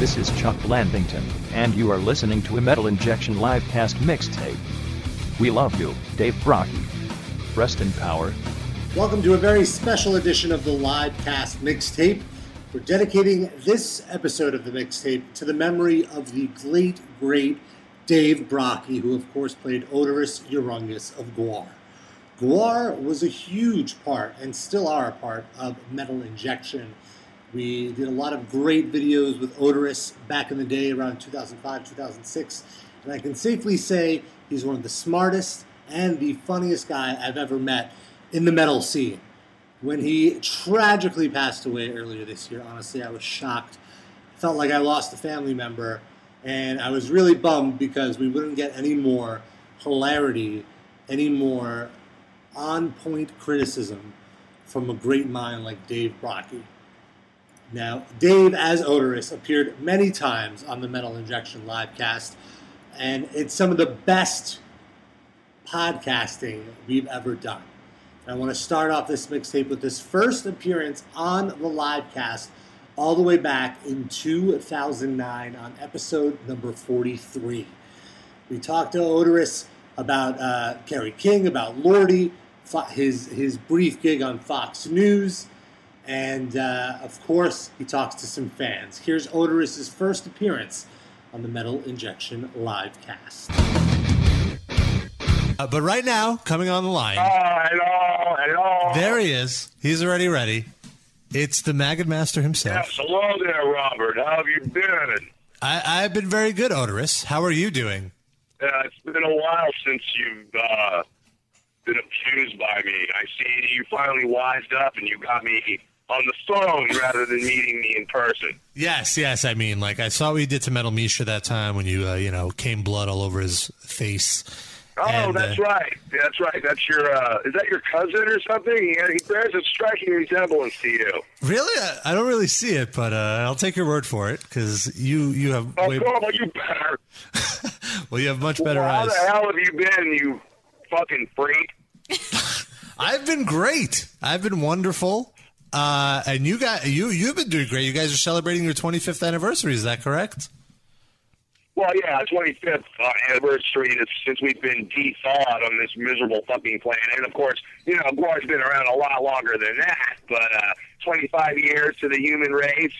This is Chuck Landington, and you are listening to a Metal Injection Livecast mixtape. We love you, Dave Brockie. Rest in power. Welcome to a very special edition of the Livecast mixtape. We're dedicating this episode of the mixtape to the memory of the great, great Dave Brockie, who of course played Oderus Urungus of Gwar. Gwar was a huge part, and still are a part, of Metal Injection. We did a lot of great videos with Oderus back in the day, around 2005, 2006, and I can safely say he's one of the smartest and the funniest guy I've ever met in the metal scene. When he tragically passed away earlier this year, honestly, I was shocked. Felt like I lost a family member, and I was really bummed because we wouldn't get any more hilarity, any more on point criticism from a great mind like Dave Brockie. Now, Dave as Oderus appeared many times on the Metal Injection livecast, and it's some of the best podcasting we've ever done. And I want to start off this mixtape with this first appearance on the livecast all the way back in 2009 on episode number 43. We talked to Oderus about uh, Kerry King, about Lordi, his, his brief gig on Fox News, and uh, of course, he talks to some fans. Here's Oderus' first appearance on the Metal Injection livecast. Uh, but right now, coming on the line, Oh, hello, hello. there he is. He's already ready. It's the Maggot Master himself. Yes, hello there, Robert. How have you been? I, I've been very good, Oderus. How are you doing? Uh, it's been a while since you've uh, been abused by me. I see you finally wised up and you got me on the phone rather than meeting me in person. Yes, yes. I mean, like I saw what you did to Metal Misha that time when you, uh, you know, came blood all over his face. Oh, And, that's uh, right. That's right. That's your. Uh, is that your cousin or something? He, he bears a striking resemblance to you. Really, I, I don't really see it, but uh, I'll take your word for it because you, you have Oh, way, come on, you better. well, you have much better well, how eyes. the hell have you been, you fucking freak? I've been great. I've been wonderful. Uh, and you got you you've been doing great. You guys are celebrating your 25th anniversary. Is that correct? Well, yeah, 25th uh, anniversary since we've been de-thawed on this miserable fucking planet. And of course, you know, Gwar's been around a lot longer than that, but uh, 25 years to the human race,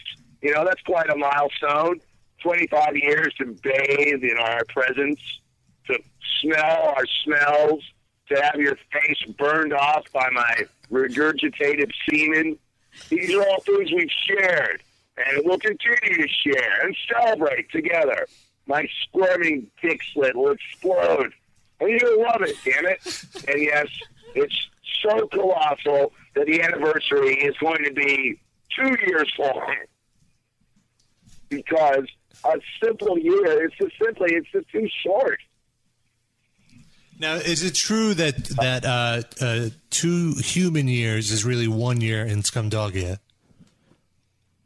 you know, that's quite a milestone. 25 years to bathe in our presence, to smell our smells, to have your face burned off by my regurgitated semen. These are all things we've shared and we'll continue to share and celebrate together. My squirming dick slit will explode. And you'll love it, damn it. And yes, it's so colossal that the anniversary is going to be two years long. Because a simple year, it's just simply, it's just too short. Now, is it true that that uh, uh, two human years is really one year in Scumdogia?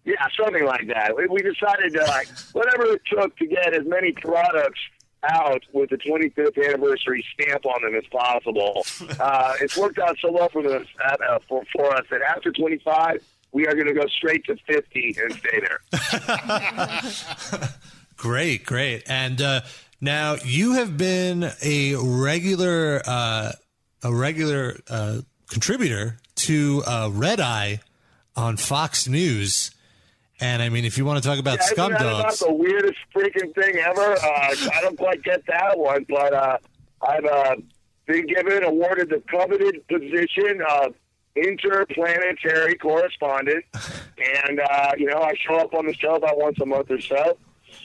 Yeah, something like that. We, we decided to like whatever it took to get as many products out with the 25th anniversary stamp on them as possible. Uh, it's worked out so well for us uh, for, for us that after 25, we are going to go straight to 50 and stay there. Great, great. And uh, now you have been a regular uh, a regular uh, contributor to uh, Red Eye on Fox News. And I mean, if you want to talk about Yeah, scum dogs, the weirdest freaking thing ever? Uh, I don't quite get that one, but uh, I've uh, been given, awarded the coveted position of interplanetary correspondent, and uh, you know I show up on the show about once a month or so.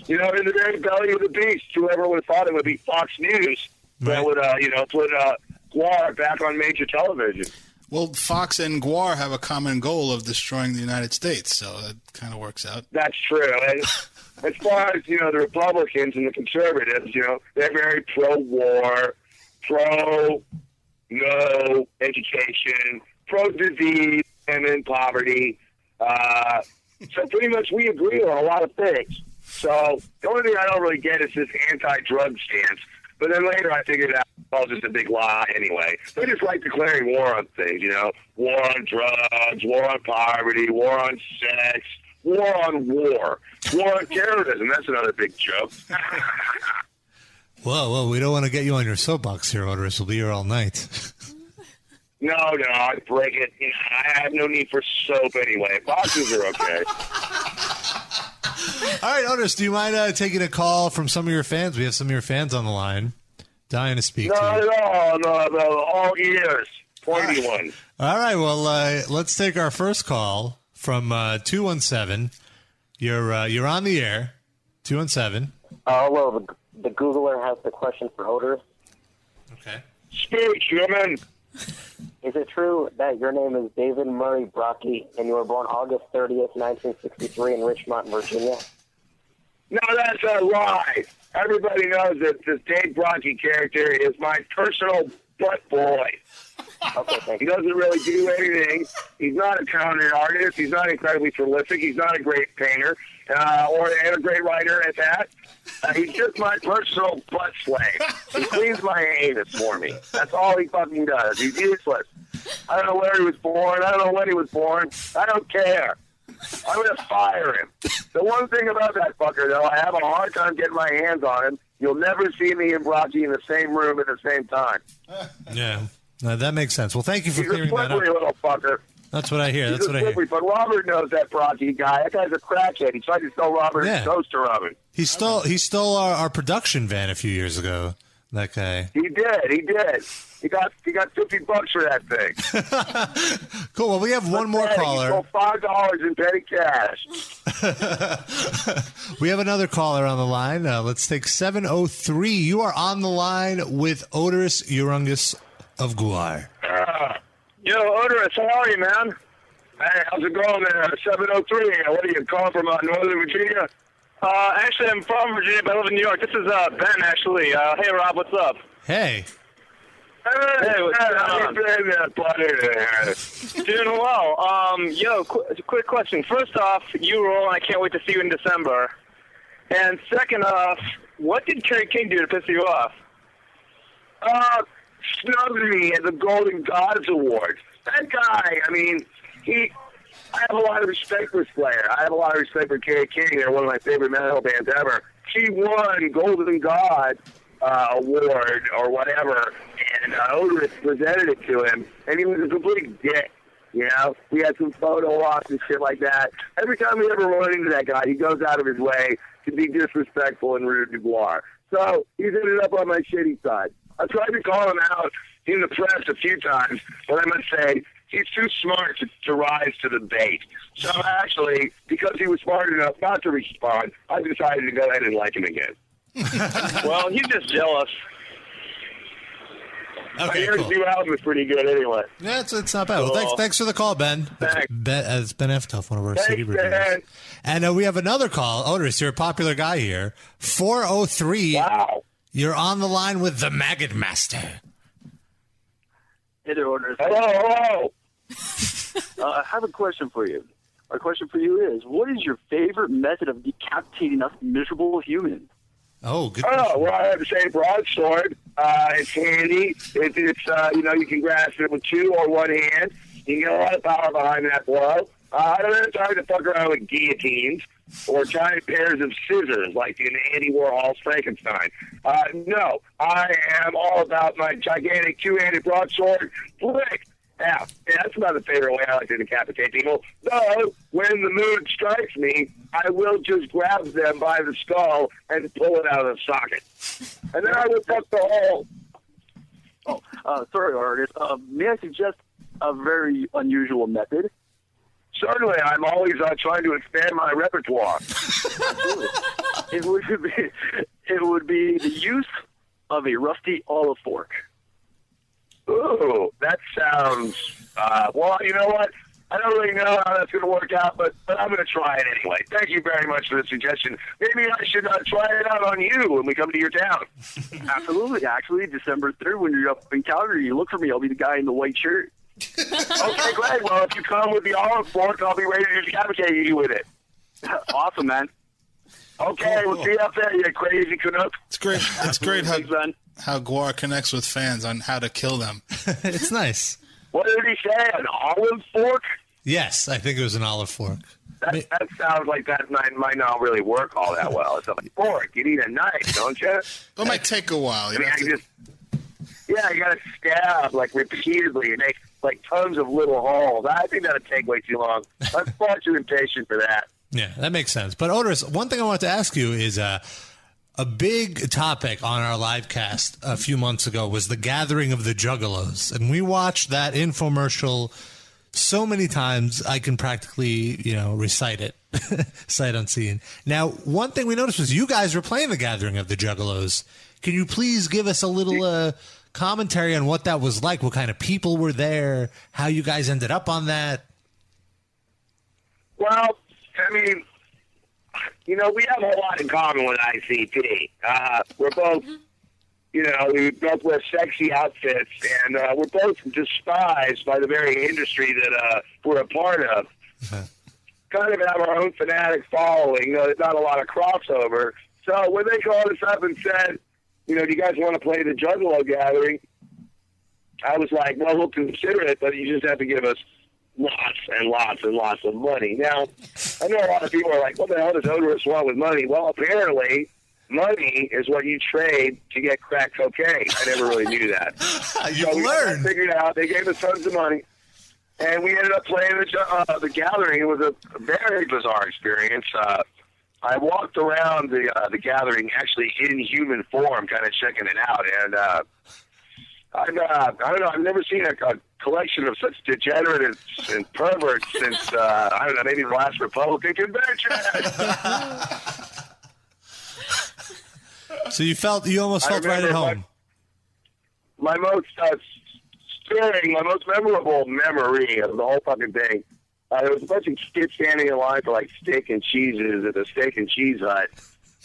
You know, in the very belly of the beast, whoever would have thought it would be Fox News Right. that would, uh, you know, put uh, Gwar back on major television. Well, Fox and Gwar have a common goal of destroying the United States, so that kind of works out. That's true. And as far as you know, the Republicans and the conservatives, you know, they're very pro-war, pro no education, pro disease and in poverty. Uh, so pretty much we agree on a lot of things. So the only thing I don't really get is this anti-drug stance. But then later I figured out it's all just a big lie anyway. They just like declaring war on things, you know, war on drugs, war on poverty, war on sex, war on war, war on terrorism. That's another big joke. Whoa, whoa, we don't want to get you on your soapbox here, Oderus. We'll be here all night. no, no, I break it. You know, I have no need for soap anyway. Boxes are okay. all right, Oderus, do you mind uh, taking a call from some of your fans? We have some of your fans on the line. Dying to speak no, to you. No, no, no, all ears. Pointy one. All right, well, uh, let's take our first call from uh, 217. You're, uh, you're on the air. 217. Uh, hello, the, the Googler has the question for Oderus. Okay. Speak, human. Is it true that your name is David Murray Brockie and you were born August 30th, 1963 in Richmond, Virginia? No, that's a lie. Everybody knows that this Dave Brocky character is my personal butt boy. Okay, thank He you. doesn't really do anything. He's not a talented artist. He's not incredibly prolific. He's not a great painter uh, or and a great writer at that. Uh, he's just my personal butt slave. He cleans my anus for me. That's all he fucking does. He's useless. I don't know where he was born. I don't know when he was born. I don't care. I'm going to fire him. The one thing about that fucker, though, I have a hard time getting my hands on him. You'll never see me and Brockie in the same room at the same time. Yeah. No, that makes sense. Well, thank you for He's clearing that slippery up. little fucker. That's what I hear. He's That's a what I hear. but Robert knows that Brockie guy. That guy's a crackhead. He tried to sell Robert Yeah. toaster oven. He stole he stole our, our production van a few years ago. That guy. He did. He did. He got he got fifty bucks for that thing. Cool. Well, we have one more He caller. five dollars in petty cash. We have another caller on the line. Uh, let's take 703. You are on the line with Oderus Urungus of Gwar. Uh, yo, Oderus, how are you, man? Hey, how's it going there? Seven oh three. What are you calling from uh, Northern Virginia? Uh, actually, I'm from Virginia, but I live in New York. This is uh, Ben, actually. Uh, hey, Rob, what's up? Hey. Hey, what's how going you on? buddy? Doing well. Um, yo, qu- quick question. First off, you roll, and I can't wait to see you in December. And second off, what did Kerry King do to piss you off? uh, snubbed me at the Golden Gods Awards. That guy, I mean, he. I have a lot of respect for Slayer. I have a lot of respect for Kerry King. They're one of my favorite metal bands ever. He won Golden God uh, Award or whatever, and uh, Odorous presented it to him, and he was a complete dick. You know, we had some photo ops and shit like that. Every time we ever run into that guy, he goes out of his way to be disrespectful and rude to Gwar. So he's ended up on my shitty side. I tried to call him out in the press a few times, but I must say he's too smart to, to rise to the bait. So actually, because he was smart enough not to respond, I decided to go ahead and like him again. Well, he's just jealous. I Okay, hear cool. his new album is pretty good anyway. Yeah, it's, it's not bad. Well, thanks, thanks for the call, Ben. Thanks. Ben, uh, it's Ben Eftoff, one of our Thanks, city reviewers. Ben. And uh, we have another call. Oderus, you're a popular guy here. 403. Wow. You're on the line with the Maggot Master. Hey there, Oderus. Hello, hello. Uh, I have a question for you. Our question for you is, what is your favorite method of decapitating us miserable humans? Oh, good. Oh, question. well, I have to say broadsword. Uh, it's handy. It, it's, uh, you know, you can grasp it with two or one hand. You can get a lot of power behind that blow. Uh, I don't have time to fuck around with guillotines or giant pairs of scissors like in Andy Warhol's Frankenstein. Uh, no, I am all about my gigantic two-handed broadsword. Flick! Yeah, yeah, that's about the favorite way I like to decapitate people. Though, when the mood strikes me, I will just grab them by the skull and pull it out of the socket. And then I will fuck the hole. Oh, uh, sorry, Oderus. Uh, may I suggest a very unusual method? Certainly, I'm always uh, trying to expand my repertoire. It would be, it would be the use of a rusty olive fork. Ooh, that sounds. Uh, well, you know what? I don't really know how that's going to work out, but, but I'm going to try it anyway. Thank you very much for the suggestion. Maybe I should uh, try it out on you when we come to your town. Absolutely. Actually, December 3rd, when you're up in Calgary, you look for me. I'll be the guy in the white shirt. Okay, great. Well, if you come with the olive fork, I'll be ready to decapitate you with it. awesome, man. Okay, Cool, we'll see you up there, you crazy Canuck. It's great. It's great how how Gwar connects with fans on how to kill them. it's nice. What did he say? An olive fork? Yes, I think it was an olive fork. That, that sounds like that might, might not really work all that well. It's a fork. You need a knife, don't you? It might take a while. I mean, have I to- just yeah, you gotta stab like repeatedly and make like tons of little holes. I think that'd take way too long. I'm far too impatient for that. Yeah, that makes sense. But Otis, one thing I wanted to ask you is uh, a big topic on our live cast a few months ago was the gathering of the Juggalos, and we watched that infomercial so many times I can practically you know recite it sight unseen. Now, one thing we noticed was you guys were playing the gathering of the Juggalos. Can you please give us a little uh, commentary on what that was like? What kind of people were there? How you guys ended up on that? Well, I mean, you know, we have a lot in common with ICP. Uh, we're both, you know, we both wear sexy outfits, and uh, we're both despised by the very industry that uh, we're a part of. kind of have our own fanatic following. You know, there's not a lot of crossover. So when they called us up and said, you know, do you guys want to play the Juggalo Gathering? I was like, well, we'll consider it, but you just have to give us lots and lots and lots of money. Now, I know a lot of people are like, what the hell does Odorous want with money? Well, apparently, money is what you trade to get crack cocaine. I never really knew that. you so we learned. figured it out. They gave us tons of money. And we ended up playing the, uh, the gathering. It was a very bizarre experience. Uh, I walked around the uh, the gathering actually in human form, kind of checking it out, and uh, I've, uh, I don't know. I've never seen a, a collection of such degenerates and perverts since uh, I don't know, maybe the last Republican convention. So you felt you almost felt right at home. my most uh, stirring, my most memorable memory of the whole fucking thing. Uh, there was a bunch of kids standing in line for like steak and cheeses at the steak and cheese hut,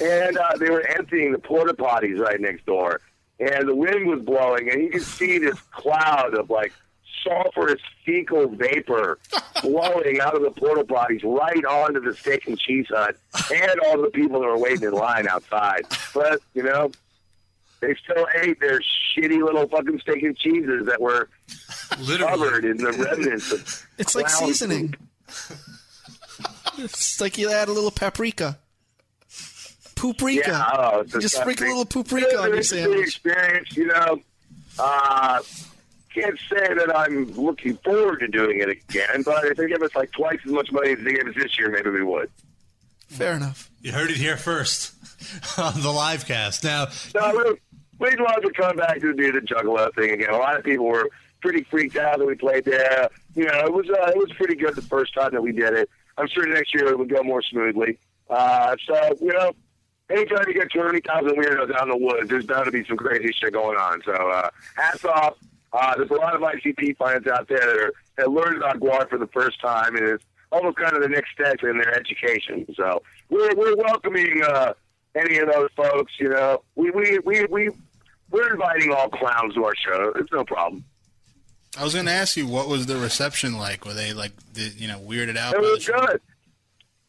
and uh, they were emptying the porta potties right next door, and the wind was blowing, and you could see this cloud of like sulfurous fecal vapor blowing out of the porta potties right onto the steak and cheese hut and all the people that were waiting in line outside. But you know, they still ate their shitty little fucking steak and cheeses that were covered in the remnants of It's like seasoning. It's like you add a little paprika. Paprika. Yeah, oh, just sprinkle a little paprika on your It's sandwich. experience, you know. Uh, can't say that I'm looking forward to doing it again, but if they give us like twice as much money as they gave us this year, maybe we would. Fair enough. You heard it here first on the live cast. Now, No, we, we'd love to come back to do the Juggalo thing again. A lot of people were pretty freaked out that we played there. You know, it was uh, it was pretty good the first time that we did it. I'm sure next year it would go more smoothly. Uh, so you know, anytime you get 20,000 weirdos out in the woods, there's bound to be some crazy shit going on. So uh, hats off. Uh, there's a lot of ICP fans out there that, are, that learned about Gwar for the first time, and it's almost kind of the next step in their education. So we're we're welcoming uh, any of those folks. You know, we we we we we're inviting all clowns to our show. It's no problem. I was going to ask you, what was the reception like? Were they like, did, you know, weirded out? It was good.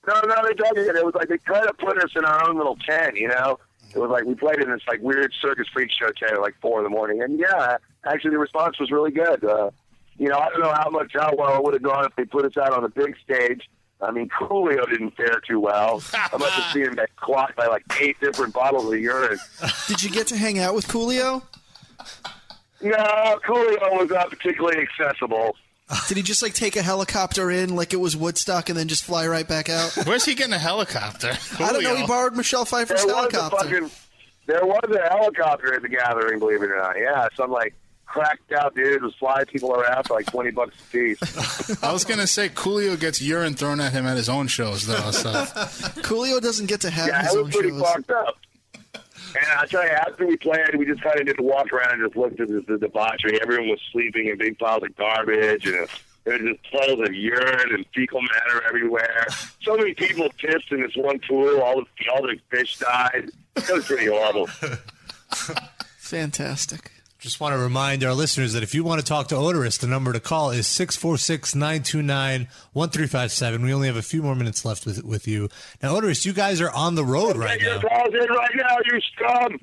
No, no, they dug it. It was like they kind of put us in our own little tent, you know. It was like we played in this like weird circus freak show tent at like four in the morning, and yeah, actually the response was really good. Uh, you know, I don't know how much how well it would have gone if they put us out on the big stage. I mean, Coolio didn't fare too well. I must have seen him get clocked by like eight different bottles of urine. Did you get to hang out with Coolio? No, Coolio was not particularly accessible. Did he just like take a helicopter in like it was Woodstock and then just fly right back out? Where's he getting a helicopter? I don't know. He borrowed Michelle Pfeiffer's There was a helicopter. fucking, there was a helicopter at the gathering, believe it or not. Yeah, so I'm like cracked out dude was flying people around for like twenty bucks a piece. I was going to say, Coolio gets urine thrown at him at his own shows, though. So Coolio doesn't get to have yeah, his it own was pretty shows. fucked up. And I tell you, after we played, we just kind of just walked around and just looked at the, the debauchery. Everyone was sleeping in big piles of garbage, and there was just puddles of urine and fecal matter everywhere. So many people pissed in this one pool. All the all the fish died. It was pretty horrible. Fantastic. Just want to remind our listeners that if you want to talk to Oderus, the number to call is 646 929 1357. We only have a few more minutes left with with you. Now, Oderus, you guys are on the road right now. your calls in right now, you scum.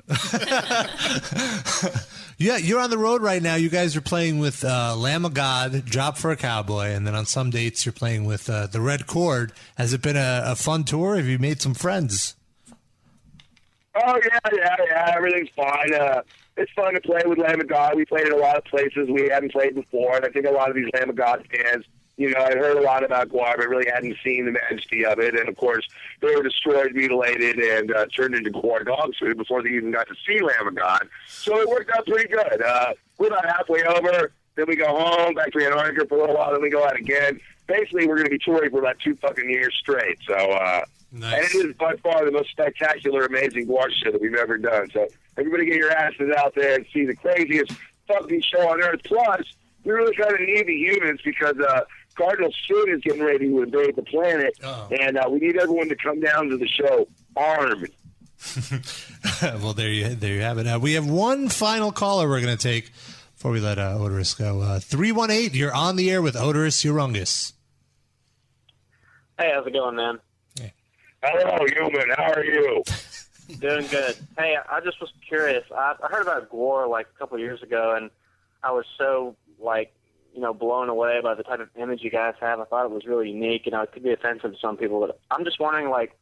Yeah, you're on the road right now. You guys are playing with uh, Lamb of God, Job for a Cowboy, and then on some dates you're playing with uh, the Red Chord. Has it been a, a fun tour? Have you made some friends? Oh yeah, yeah, yeah. Everything's fine. Uh, it's fun to play with Lamb of God. We played in a lot of places we hadn't played before, and I think a lot of these Lamb of God fans, you know, I heard a lot about Gwar, but really hadn't seen the majesty of it. And of course, they were destroyed, mutilated, and uh, turned into Gwar dog food before they even got to see Lamb of God. So it worked out pretty good. Uh, we're about halfway over. Then we go home, back to Antarctica for a little while. Then we go out again. Basically, we're going to be touring for about two fucking years straight. So. uh and it is by far the most spectacular, amazing Gwar shit that we've ever done. So everybody get your asses out there and see the craziest fucking show on earth. Plus, we really kind of need the humans because uh, Cardinal Sin is getting ready to invade the planet, and uh, we need everyone to come down to the show armed. well, there you there you have it. Uh, we have one final caller we're going to take before we let uh, Oderus go. Uh, Three one eight. You're on the air with Oderus Urungus. Hey, how's it going, man? Hello, human. How are you? Doing good. Hey, I just was curious. I, I heard about Gore like a couple of years ago, and I was so like you know blown away by the type of image you guys have. I thought it was really unique. You know, it could be offensive to some people, but I'm just wondering like.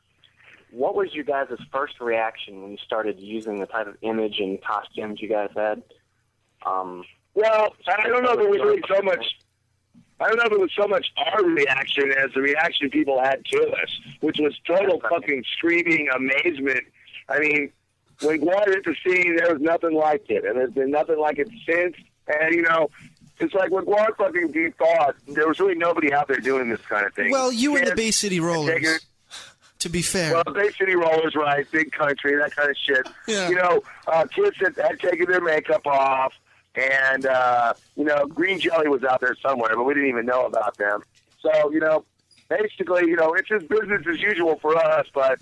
What was you guys' first reaction when you started using the type of image and costumes you guys had? Um, Well, I don't know if it was really so much. I don't know if it was so much our reaction as the reaction people had to us, which was total fucking screaming amazement. I mean, when Gwar hit the scene, there was nothing like it, and there's been nothing like it since. And you know, it's like when Gwar fucking thought there was really nobody out there doing this kind of thing. Well, you and the Bay City Rollers. To be fair, well, Bay City Rollers, right? Big country, that kind of shit. Yeah. You know, uh, kids that had taken their makeup off, and uh, you know, Green Jelly was out there somewhere, but we didn't even know about them. So, you know, basically, you know, it's just business as usual for us. But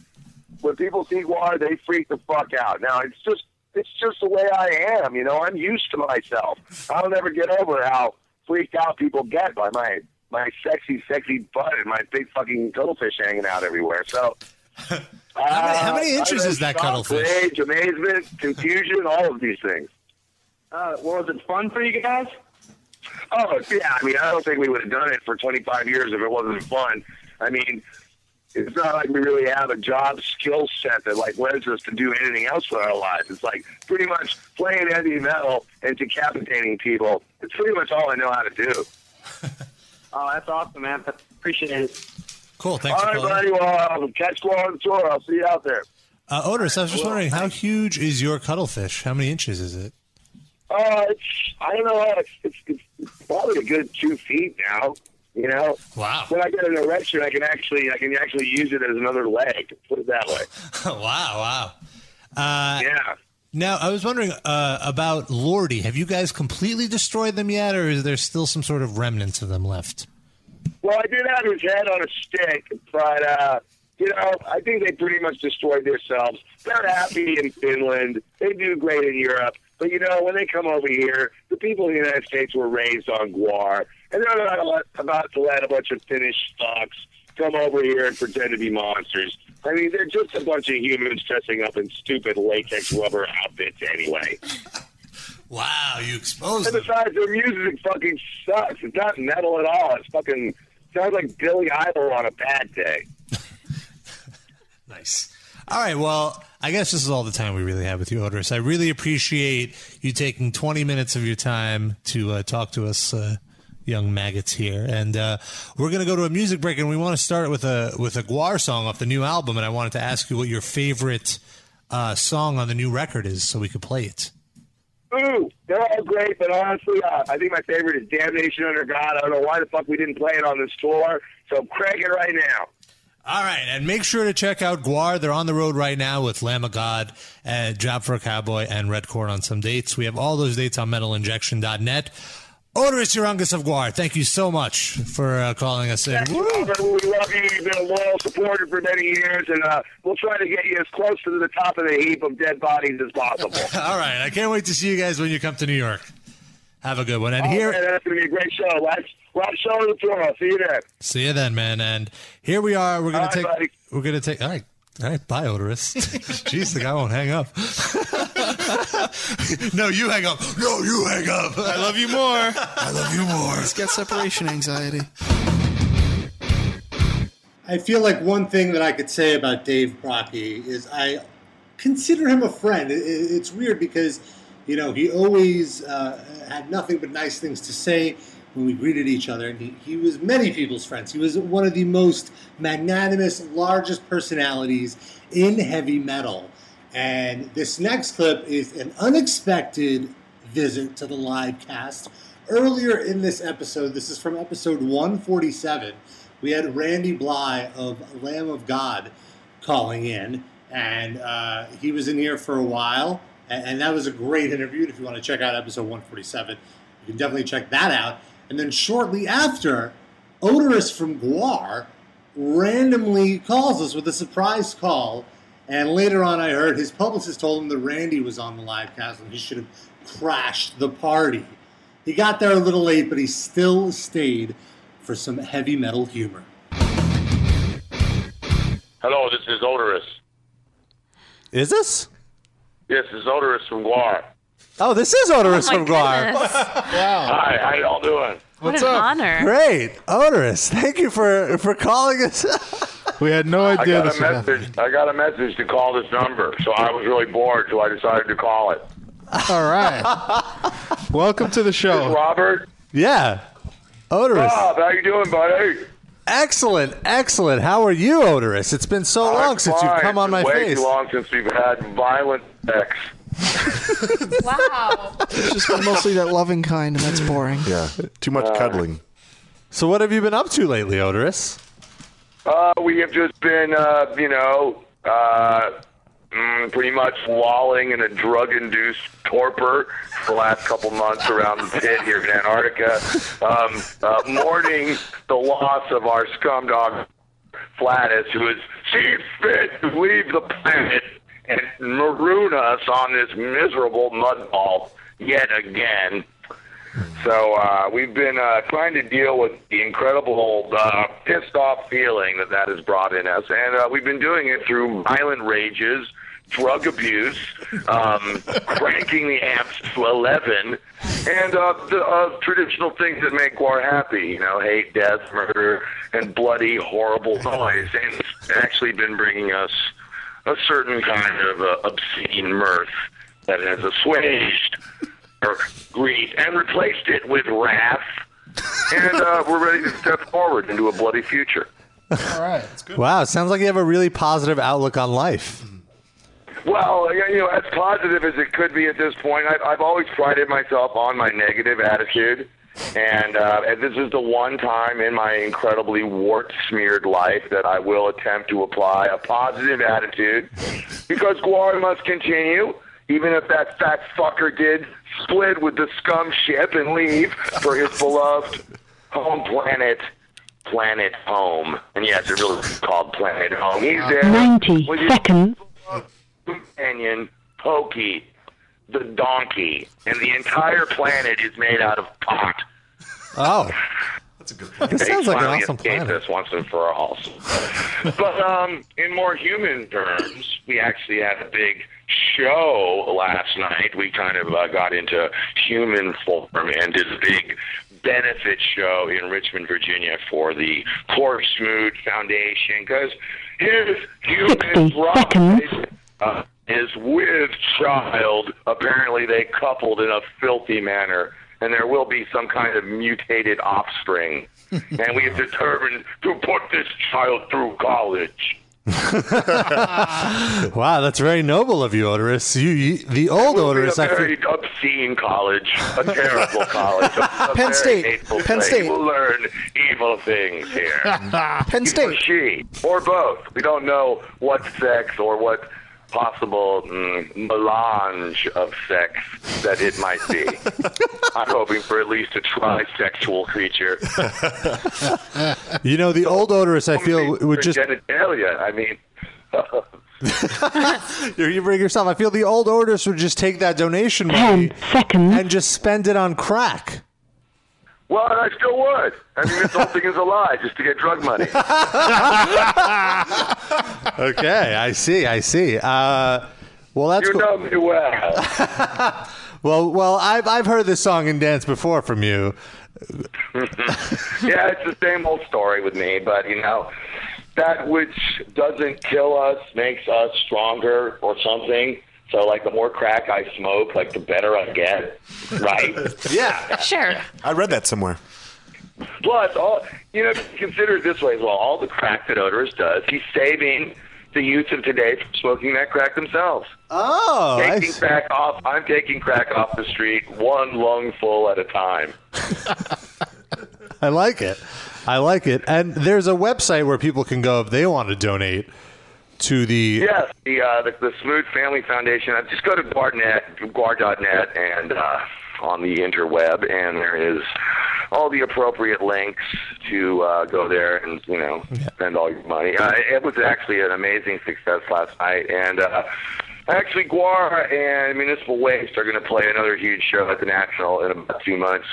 when people see water, they freak the fuck out. Now, it's just, it's just the way I am. You know, I'm used to myself. I'll never get over how freaked out people get by my my sexy, sexy butt and my big fucking cuttlefish hanging out everywhere. So. How many, how many Uh, inches I don't is that know, shock, cuttlefish? Rage, amazement, confusion, all of these things. uh, well, was it fun for you guys? Oh, yeah. I mean, I don't think we would have done it for 25 years if it wasn't fun. I mean, it's not like we really have a job skill set that like lends us to do anything else with our lives. It's like pretty much playing heavy metal and decapitating people. It's pretty much all I know how to do. Oh, that's awesome, man. Appreciate it. Cool. Thanks all for buddy. Well, I'll catch you on the tour. I'll see you out there. Uh, Oderus, I was just wondering how huge is your cuttlefish? How many inches is it? Uh, it's, I don't know. It's, it's, it's probably a good two feet now. You know. Wow. When I get an erection, I can actually I can actually use it as another leg. Put it that way. wow, wow. Uh, yeah. Now, I was wondering uh, about Lordi. Have you guys completely destroyed them yet, or is there still some sort of remnants of them left? Well, I did have his head on a stick, but uh, you know, I think they pretty much destroyed themselves. They're happy in Finland. They do great in Europe. But you know, when they come over here, the people in the United States were raised on Gwar, and they're not let- about to let a bunch of Finnish fucks come over here and pretend to be monsters. I mean, they're just a bunch of humans dressing up in stupid latex rubber outfits anyway. Wow, you exposed And besides, their music fucking sucks. It's not metal at all. It's fucking sounds like Billy Idol on a bad day. Nice. All right. Well, I guess this is all the time we really have with you, Oderus. I really appreciate you taking 20 minutes of your time to uh, talk to us, uh, young maggots here. And uh, we're going to go to a music break, and we want to start with a with a Gwar song off the new album. And I wanted to ask you what your favorite uh, song on the new record is, so we could play it. Ooh, they're all great, but honestly, uh, I think my favorite is Damnation Under God. I don't know why the fuck we didn't play it on this tour, so it right now. All right, and make sure to check out Gwar. They're on the road right now with Lamb of God, uh, Job for a Cowboy, and Red Chord on some dates. We have all those dates on metalinjection.net. Oderus Urungus of Gwar, thank you so much for uh, calling us in. Woo! We love you. You've been a loyal supporter for many years, and uh, we'll try to get you as close to the top of the heap of dead bodies as possible. All right, I can't wait to see you guys when you come to New York. Have a good one. And Oh, here, man, that's going to be a great show. Last, last show of the tour. See you then. see you then, man. And here we are. We're gonna All right, take. buddy. We're gonna take. All right. All right, bye, Oderus. Jeez, the guy won't hang up. no, you hang up. No, you hang up. I love you more. I love you more. He's got separation anxiety. I feel like one thing that I could say about Dave Brockie is I consider him a friend. It- it- It's weird because, you know, he always uh, had nothing but nice things to say when we greeted each other. And he, he was many people's friends. He was one of the most magnanimous, largest personalities in heavy metal. And this next clip is an unexpected visit to the live cast. Earlier in this episode, this is from episode 147, we had Randy Blythe of Lamb of God calling in, and uh, he was in here for a while, and, and that was a great interview. If you want to check out episode 147, you can definitely check that out. And then shortly after, Oderus from Gwar randomly calls us with a surprise call. And later on, I heard his publicist told him that Randy was on the live cast and he should have crashed the party. He got there a little late, but he still stayed for some heavy metal humor. Hello, this is Oderus. Is this? Yes, this is Oderus from Gwar. Oh, this is Oderus Oh from Gwar. goodness. Hi, how y'all doing? What an honor. Great, Oderus. Thank you for for calling us. We had no I idea got this a would message. I got a message to call this number, so I was really bored, so I decided to call it. All right. Welcome to the This show. Robert. yeah, Oderus. Bob, how you doing, buddy? Excellent, excellent. How are you, Oderus? It's been so long I'm since you've fine. come on my It's way face. too long since we've had violent sex. Wow. It's just been mostly that loving kind, and that's boring. Yeah, too much Uh, cuddling. So, what have you been up to lately, Oderus? Uh, we have just been, uh, you know, uh, mm, pretty much walling in a drug-induced torpor for the last couple months around the pit here in Antarctica, um, uh, mourning the loss of our scum dog Flattus, who has seen fit to leave the planet and maroon us on this miserable mud ball yet again. So uh, we've been uh, trying to deal with the incredible uh, pissed off feeling that that has brought in us, and uh, we've been doing it through violent rages, drug abuse, um, cranking the amps to eleven, and uh, the uh, traditional things that make war happy. You know, hate, death, murder, and bloody, horrible noise. And it's actually been bringing us a certain kind of uh, obscene mirth that has assuaged our grief and replaced it with wrath. And uh, we're ready to step forward into a bloody future. All right. That's good. Wow, it sounds like you have a really positive outlook on life. Well, you know, as positive as it could be at this point, I've, I've always prided myself on my negative attitude. And, uh, and this is the one time in my incredibly wart smeared life that I will attempt to apply a positive attitude because Gwar must continue, even if that fat fucker did split with the scum ship and leave for his beloved home planet, Planet Home. And yes, it really is called Planet Home. He's there. 90 seconds. companion, Pokey, the donkey, and the entire planet is made out of pot. Oh, That's a good this They sounds like an awesome planet. this once and for all. but um, in more human terms, we actually had a big show last night. We kind of uh, got into human form and did a big benefit show in Richmond, Virginia for the Poor Smoot Foundation because his human 60 seconds. uh, is with child. Apparently, they coupled in a filthy manner, and there will be some kind of mutated offspring. and we have determined to put this child through college. Wow, that's very noble of you, Oderus. You, you the old Oderus, a I very feel. obscene college, a terrible college, a, a Penn State. Penn place. State. We'll learn evil things here. Penn Or State. she, or both. We don't know what sex or what possible mm, melange of sex that it might be. I'm hoping for at least a trisexual creature. You know, the old Oderus, I feel, would just. genitalia. I mean, You you bring yourself. I feel the old Oderus would just take that donation money and just spend it on crack. Well, and I still would. I mean, this whole thing is a lie, just to get drug money. Okay, I see. I see. Uh, well, that's you cool. know me well. Well, well, I've I've heard this song and dance before from you. yeah, it's the same old story with me, but you know, that which doesn't kill us makes us stronger or something. So, like, the more crack I smoke, like, the better I get, right? yeah. Sure. I read that somewhere. Plus, all you know, consider it this way as well. All the crack that Oderus does, he's saving the youth of today from smoking that crack themselves. Oh, I taking see. crack off. I'm taking crack off the street, one lungful at a time. I like it. I like it. And there's a website where people can go if they want to donate to the. Yes, the uh, the, the Smoot Family Foundation. Just go to guardnet, gwar.net, and uh, on the interweb, and there is all the appropriate links to uh, go there and you know spend all your money. Uh, it was actually an amazing success last night, and uh, actually Gwar and Municipal Waste are going to play another huge show at the National in about two months.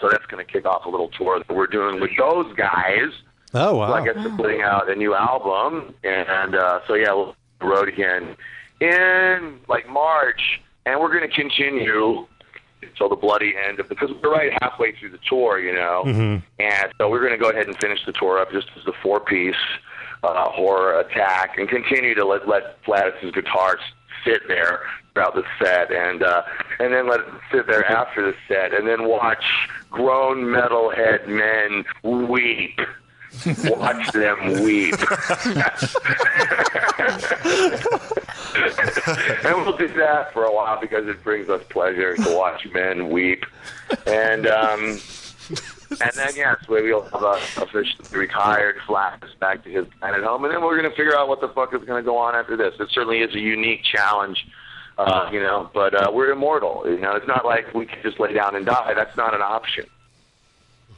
So that's going to kick off a little tour that we're doing with those guys. Oh So I guess they're putting out a new album, and uh, so yeah, we'll the road again in like March, and we're going to continue until the bloody end of because we're right halfway through the tour, you know, Mhm. and so we're going to go ahead and finish the tour up just as the four piece uh, horror attack, and continue to let let Gladys's guitars sit there throughout the set, and uh, and then let it sit there after the set, and then watch grown metalhead men weep. Watch them weep. and we'll do that for a while because it brings us pleasure to watch men weep. And um, and then yes, we- we'll have a officially retired Flash back to his planet home, and then we're going to figure out what the fuck is going to go on after this. It certainly is a unique challenge. Uh, you know, but uh, we're immortal. You know, it's not like we can just lay down and die. That's not an option.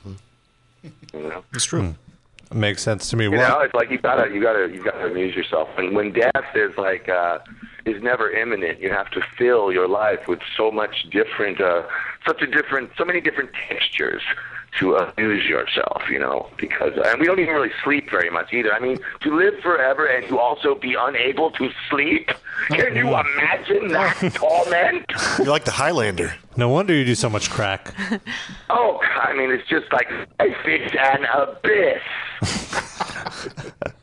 You know, It's true. Makes sense to me. you Well, know, it's like you gotta, you gotta, you gotta amuse yourself. And when death is like, uh, is never imminent, you have to fill your life with so much different, uh, such a different, so many different textures to amuse yourself. You know, because and we don't even really sleep very much either. I mean, to live forever and to also be unable to sleep. Can you imagine that torment? You're like the Highlander. no wonder you do so much crack. Oh, I mean, it's just like life is an abyss.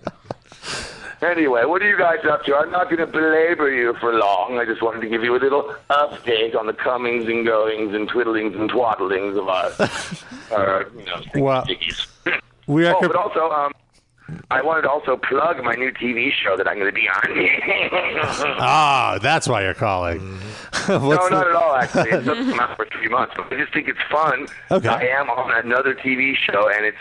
anyway, what are you guys up to? I'm not going to belabor you for long. I just wanted to give you a little update on the comings and goings and twiddlings and twaddlings of our, our you know, Well, we are. Oh, but also, um, I wanted to also plug my new TV show that I'm going to be on. ah, that's why you're calling. no, not the- at all. Actually, it's out for three months. I just think it's fun. Okay. I am on another TV show, and it's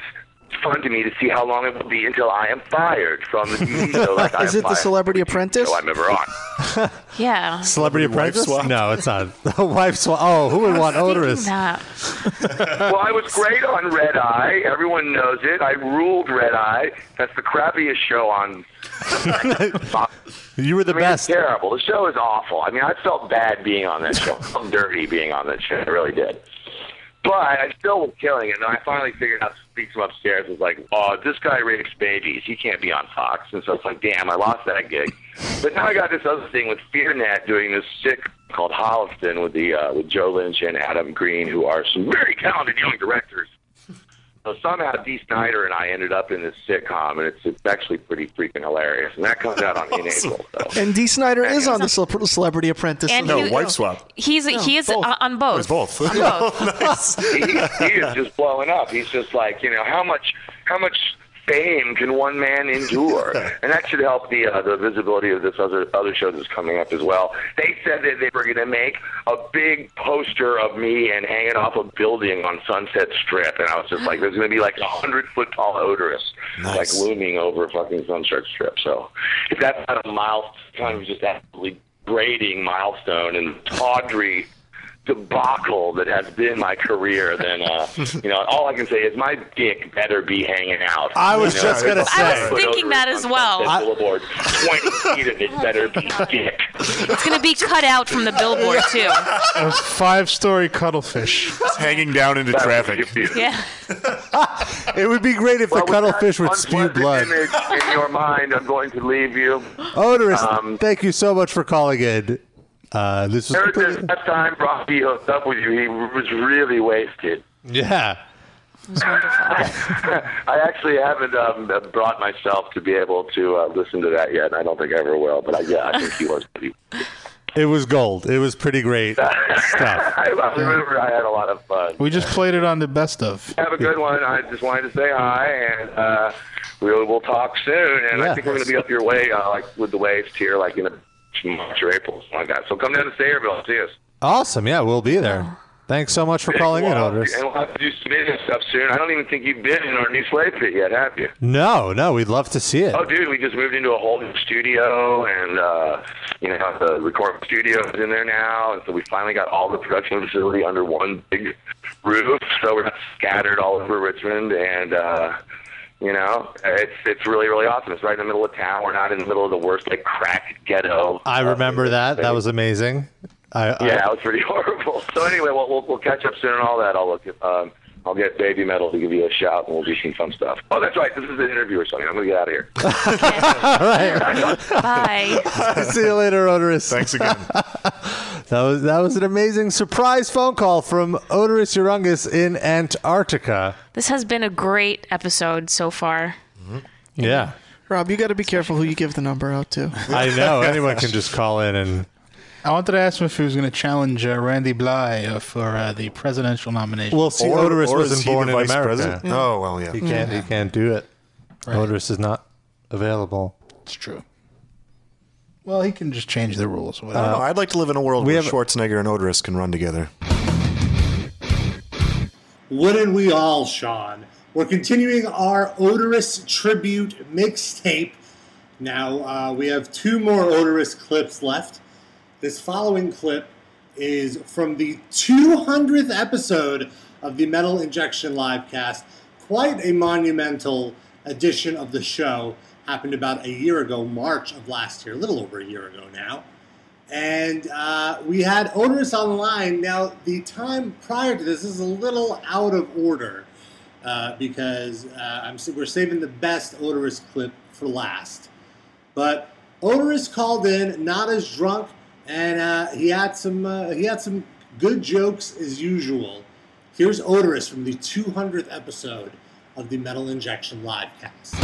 fun to me to see how long it will be until I am fired from the TV show. Like I Is am it the Celebrity Apprentice? show I'm ever on. Yeah. Celebrity Wife Apprentice? swap? No, it's not. The wife swap. Oh, who would want Oderus? Well, I was great on Red Eye. Everyone knows it. I ruled Red Eye. That's the crappiest show on. You were the I mean, best. It's terrible. The show is awful. I mean, I felt bad being on that show. I felt dirty being on that show. I really did. But I still was killing it. And I finally figured out, speaks from upstairs, was like, oh, this guy rapes babies. He can't be on Fox. And so it's like, damn, I lost that gig. But now I got this other thing with FearNet doing this sick called Holliston with the uh, with Joe Lynch and Adam Green, who are some very talented young directors. So somehow Dee Snider and I ended up in this sitcom, and it's it's actually pretty freaking hilarious. And that comes out on in April. So. And D. Snider is on the Cele- Celebrity Apprentice. And No, he- wife swap. He's he is on, uh, on both. It's both. On both. he, he is just blowing up. He's just like, you know, how much how much fame can one man endure? and that should help the uh, the visibility of this other other show that's coming up as well. They said that they were going to make a big poster of me and hanging off a building on Sunset Strip, and I was just like, "There's going to be like a hundred foot tall Oderus, like looming over fucking Sunset Strip." So, if that's not a milestone, kind of just absolutely grating milestone and tawdry debacle that has been my career, then uh, you know all I can say is my dick better be hanging out. I was You know, just gonna if say. I I was thinking that as well. Sunset Boulevard, Twenty feet of it better be dick. It's going to be cut out from the billboard, too. A five-story cuttlefish. hanging down into traffic. Yeah. It would be great if the cuttlefish would spew blood. Image in your mind, I'm going to leave you. Oderus, Um, thank you so much for calling in. Uh, this was Eric, completely- this last time Rocky hooked up with you, he was really wasted. yeah. I actually haven't um, brought myself to be able to uh, listen to that yet, and I don't think I ever will. But I, yeah, I think he was pretty. It was gold. It was pretty great stuff. I, I remember I had a lot of fun. We just played it on the best of. Have a good one. I just wanted to say hi, and uh, we'll we'll talk soon. And Yeah. I think we're going to be up your way, uh, like with the waves here, like in March or April, something like that. So come down to Sayreville and see us. Awesome. Yeah, we'll be there. Thanks so much for calling in, Well, Oderus. And we'll have to do some business stuff soon. I don't even think you've been in our new slave pit yet, have you? No, no, we'd love to see it. Oh, dude, we just moved into a whole new studio, and uh, you know the recording studio is in there now, and so we finally got all the production facility under one big roof. So we're not scattered all over Richmond, and uh, you know it's it's really really awesome. It's right in the middle of town. We're not in the middle of the worst like crack ghetto. I remember that. That was amazing. I, I- Yeah, it was pretty horrible. So anyway, we'll, we'll, we'll catch up soon and all that. I'll look at, um, I'll get Baby Metal to give you a shout, and we'll do some fun stuff. Oh, that's right. This is an interview or something. I'm gonna get out of here. Bye. See you later, Oderus. Thanks again. That was that was an amazing surprise phone call from Oderus Urungus in Antarctica. This has been a great episode so far. Mm-hmm. Yeah, Rob, you got to be careful who you give the number out to. I know. Anyone can just call in and I wanted to ask him if he was going to challenge uh, Randy Bly uh, for uh, the presidential nomination. Well, see, Or- Oderus or is wasn't born in vice America. president? Oh, well, yeah. He can't. He can't do it. Oderus is not available. It's true. Well, he can just change the rules. I don't know. I'd like to live in a world we where have- Schwarzenegger and Oderus can run together. Wouldn't we all, Sean? We're continuing our Oderus tribute mixtape. Now, uh, we have two more Oderus clips left. This following clip is from the 200th episode of the Metal Injection Livecast. Quite a monumental edition of the show. Happened about a year ago, March of last year, a little over a year ago now and uh, we had Oderus Online. Now, the time prior to this is a little out of order uh, because uh, we're saving the best Oderus clip for last. But Oderus called in, not as drunk, and uh, he had some uh, he had some good jokes as usual. Here's Oderus from the 200th episode of the Metal Injection livecast.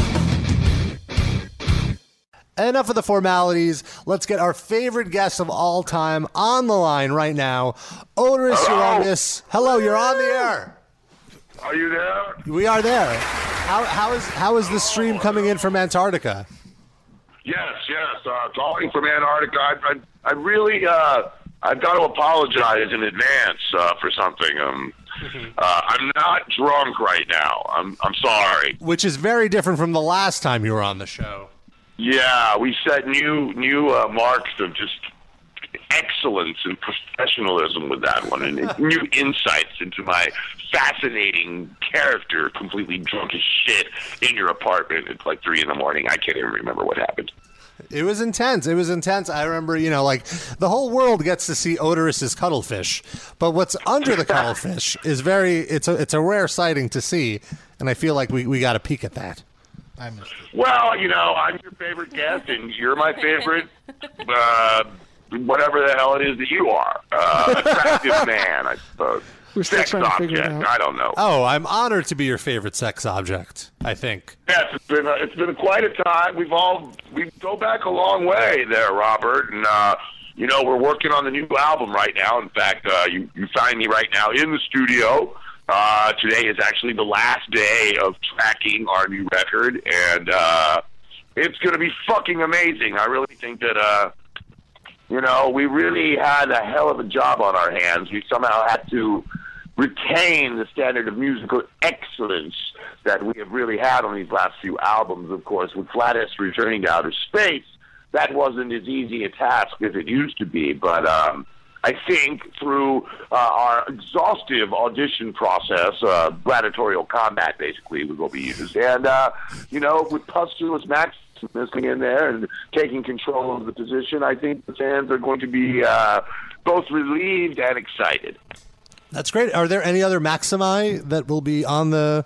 Enough of the formalities. Let's get our favorite guest of all time on the line right now. Oderus Urungus. Hello, you're on the air. Are you there? We are there. How, how is how is the stream coming in from Antarctica? Yes, yes. Uh, calling from Antarctica. I, I, I really, uh, I've got to apologize in advance uh, for something. Um, uh, I'm not drunk right now. I'm, I'm sorry. Which is very different from the last time you were on the show. Yeah, we set new, new uh, marks of just excellence and professionalism with that one, and new insights into my fascinating character, completely drunk as shit in your apartment at like three in the morning. I can't even remember what happened. It was intense. It was intense. I remember, you know, like the whole world gets to see Oderus's cuttlefish, but what's under the cuttlefish is very. It's a it's a rare sighting to see, and I feel like we, we got a peek at that. I missed it. Well, you know, I'm your favorite guest, and you're my favorite, uh, whatever the hell it is that you are. Uh, attractive man, I suppose. We're still Sex trying to figure it object, out. I don't know. Oh, I'm honored to be your favorite sex object. I think. Yes, it's been a, it's been quite a time. We've all we go back a long way there, Robert, and uh, you know we're working on the new album right now. In fact, uh, you you find me right now in the studio Uh, today is actually the last day of tracking our new record, and uh, it's going to be fucking amazing. I really think that, uh, you know, we really had a hell of a job on our hands. We somehow had to retain the standard of musical excellence that we have really had on these last few albums. Of course, with Flattus returning to outer space, that wasn't as easy a task as it used to be, but. Um, I think through uh, our exhaustive audition process, uh, gladiatorial combat basically was what we used, and uh, you know, with Pustulus Maximus coming in there and taking control of the position, I think the fans are going to be uh, both relieved and excited. That's great. Are there any other Maximi that will be on the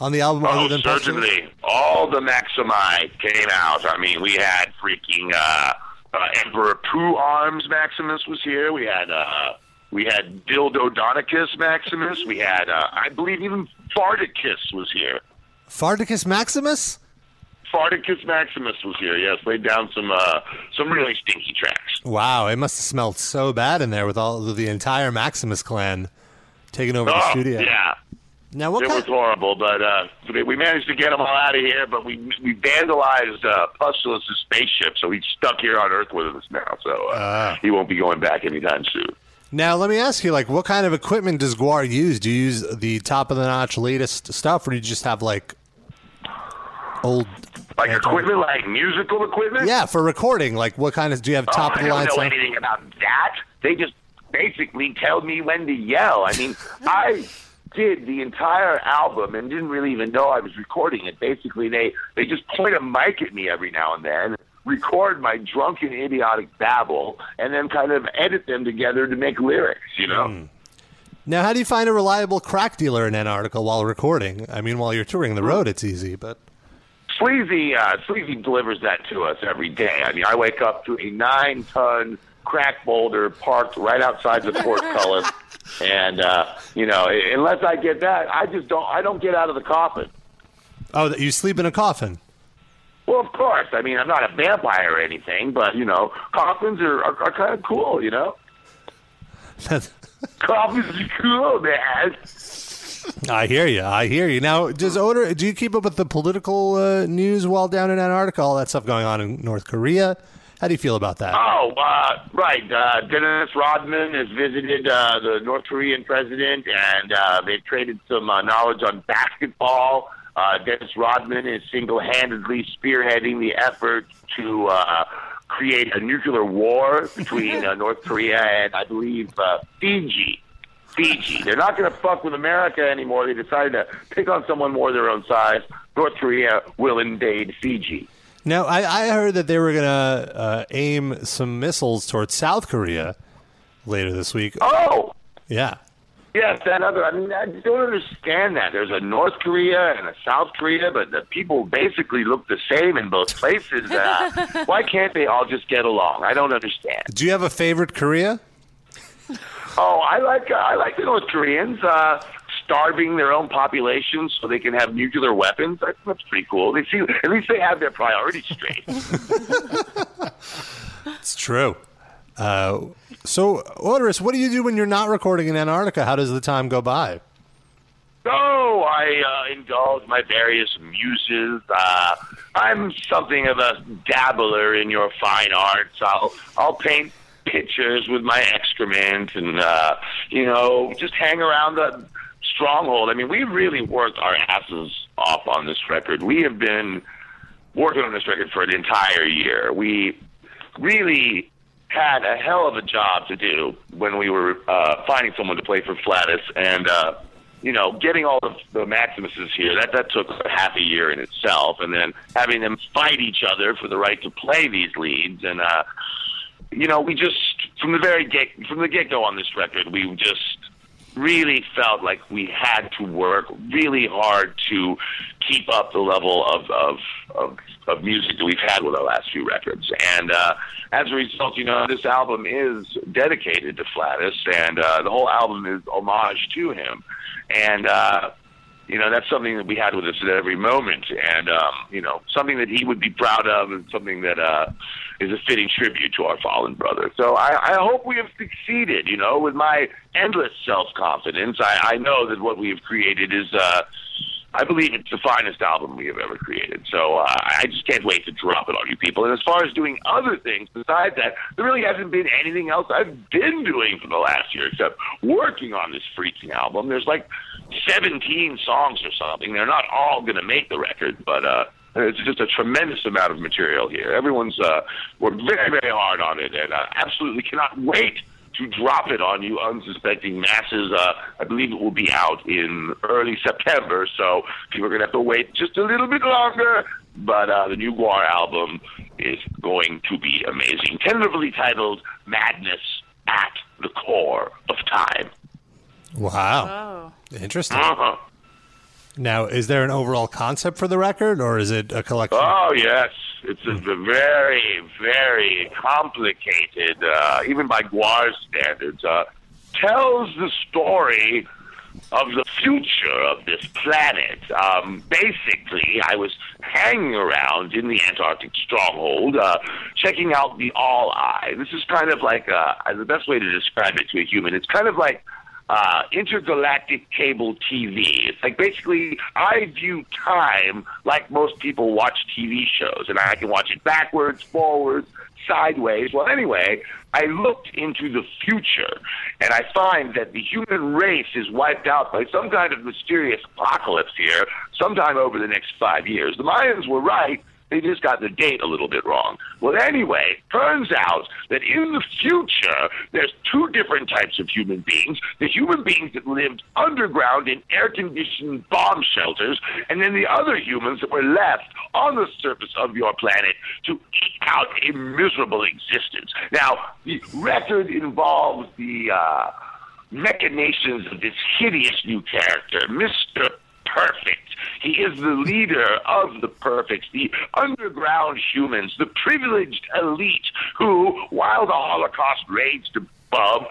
on the album Oh, other than certainly. All the Maximi came out. I mean, we had freaking uh, uh, Emperor Pooh Arms Maximus was here. We had uh, we had Dildodonicus Maximus. We had, uh, I believe, even Fardicus was here. Fardicus Maximus? Fardicus Maximus was here. Yes, laid down some uh, some really stinky tracks. Wow, it must have smelled so bad in there with all the entire Maximus clan taking over the oh, studio. yeah. Now, what it kind? was horrible, but uh, we managed to get them all out of here. But we we vandalized uh, Pustulus' spaceship, so he's stuck here on Earth with us now. So uh, Ah. he won't be going back anytime soon. Now, let me ask you, like, what kind of equipment does Gwar use? Do you use the top of the notch, latest stuff, or do you just have like old? Like equipment, like musical equipment. Yeah, for recording. Like, what kind of? Do you have top oh, of the line? I don't know stuff? anything about that. They just basically tell me when to yell. I mean, I did the entire album and didn't really even know I was recording it. Basically, they they just point a mic at me every now and then, record my drunken, idiotic babble, and then kind of edit them together to make lyrics. You know. Hmm. Now, how do you find a reliable crack dealer in Antarctica while recording? I mean, while you're touring the road, it's easy, but Sleazy, uh, Sleazy delivers that to us every day. I mean, I wake up to a nine-ton crack boulder parked right outside the portcullis, and uh, you know, unless I get that, I just don't. I don't get out of the coffin. oh, that you sleep in a coffin. Well, of course. I mean, I'm not a vampire or anything, but you know, coffins are are, are kind of cool. You know, coffins are cool, man. I hear you. I hear you. Now, does Odor? Do you keep up with the political uh, news while down in Antarctica? All that stuff going on in North Korea. How do you feel about that? Oh, uh, right. Uh, Dennis Rodman has visited uh, the North Korean president, and uh, they've traded some uh, knowledge on basketball. Uh, Dennis Rodman is single-handedly spearheading the effort to uh, create a nuclear war between uh, North Korea and, I believe, uh, Fiji. Fiji. They're not going to fuck with America anymore. They decided to pick on someone more their own size. North Korea will invade Fiji. Now, I, I heard that they were going to uh, aim some missiles towards South Korea later this week. Oh, Yeah. Yes, that other. I mean, I don't understand that. There's a North Korea and a South Korea, but the people basically look the same in both places. Uh, why can't they all just get along? I don't understand. Do you have a favorite Korea? Oh, I like uh, I like the North Koreans uh, starving their own population so they can have nuclear weapons. That's, that's pretty cool. They see at least they have their priorities straight. It's true. Uh, so, Oderus, what do you do when you're not recording in Antarctica? How does the time go by? So I uh, indulge my various muses. Uh, I'm something of a dabbler in your fine arts. I'll I'll paint pictures with my excrement, and uh, you know, just hang around the stronghold. I mean, we really worked our asses off on this record. We have been working on this record for an entire year. We really had a hell of a job to do when we were uh, finding someone to play for Flattus, and uh, you know, getting all of the Maximuses here. That that took half a year in itself, and then having them fight each other for the right to play these leads, and uh, you know, we just from the very get from the get go on this record, we just really felt like we had to work really hard to keep up the level of of of, of music that we've had with our last few records. And uh, as a result, you know, this album is dedicated to Flattus, and uh, the whole album is homage to him. And uh, you know, that's something that we had with us at every moment, and um, you know, something that he would be proud of, and something that uh, is a fitting tribute to our fallen brother. So I, I hope we have succeeded. You know, with my endless self confidence, I, I know that what we have created is. Uh, I believe it's the finest album we have ever created. So uh, I just can't wait to drop it on you people. And as far as doing other things besides that, there really hasn't been anything else I've been doing for the last year except working on this freaking album. There's like 17 songs or something. They're not all going to make the record, but uh, it's just a tremendous amount of material here. Everyone's uh, worked very, very hard on it, and uh, absolutely cannot wait to drop it on you unsuspecting masses. Uh, I believe it will be out in early September, so people are going to have to wait just a little bit longer. But uh, the new Gwar album is going to be amazing. Tentatively titled Madness at the Core of Time. Wow. Interesting. Uh-huh. Now, is there an overall concept for the record, or is it a collection? Oh yes, it's a very, very complicated, uh, even by Gwar's standards. Uh, tells the story of the future of this planet. Um, basically, I was hanging around in the Antarctic stronghold, uh, checking out the All Eye. This is kind of like uh, the best way to describe it to a human. It's kind of like uh, intergalactic cable TV. It's like basically I view time like most people watch TV shows, and I can watch it backwards, forwards, sideways. Well, anyway, I looked into the future, and I find that the human race is wiped out by some kind of mysterious apocalypse here sometime over the next five years. The Mayans were right. They just got the date a little bit wrong. Well, anyway, turns out that in the future, there's two different types of human beings. The human beings that lived underground in air-conditioned bomb shelters, and then the other humans that were left on the surface of your planet to eke out a miserable existence. Now, the record involves the uh, machinations of this hideous new character, Mr. Perfect. He is the leader of the perfects, the underground humans, the privileged elite who, while the Holocaust raged above,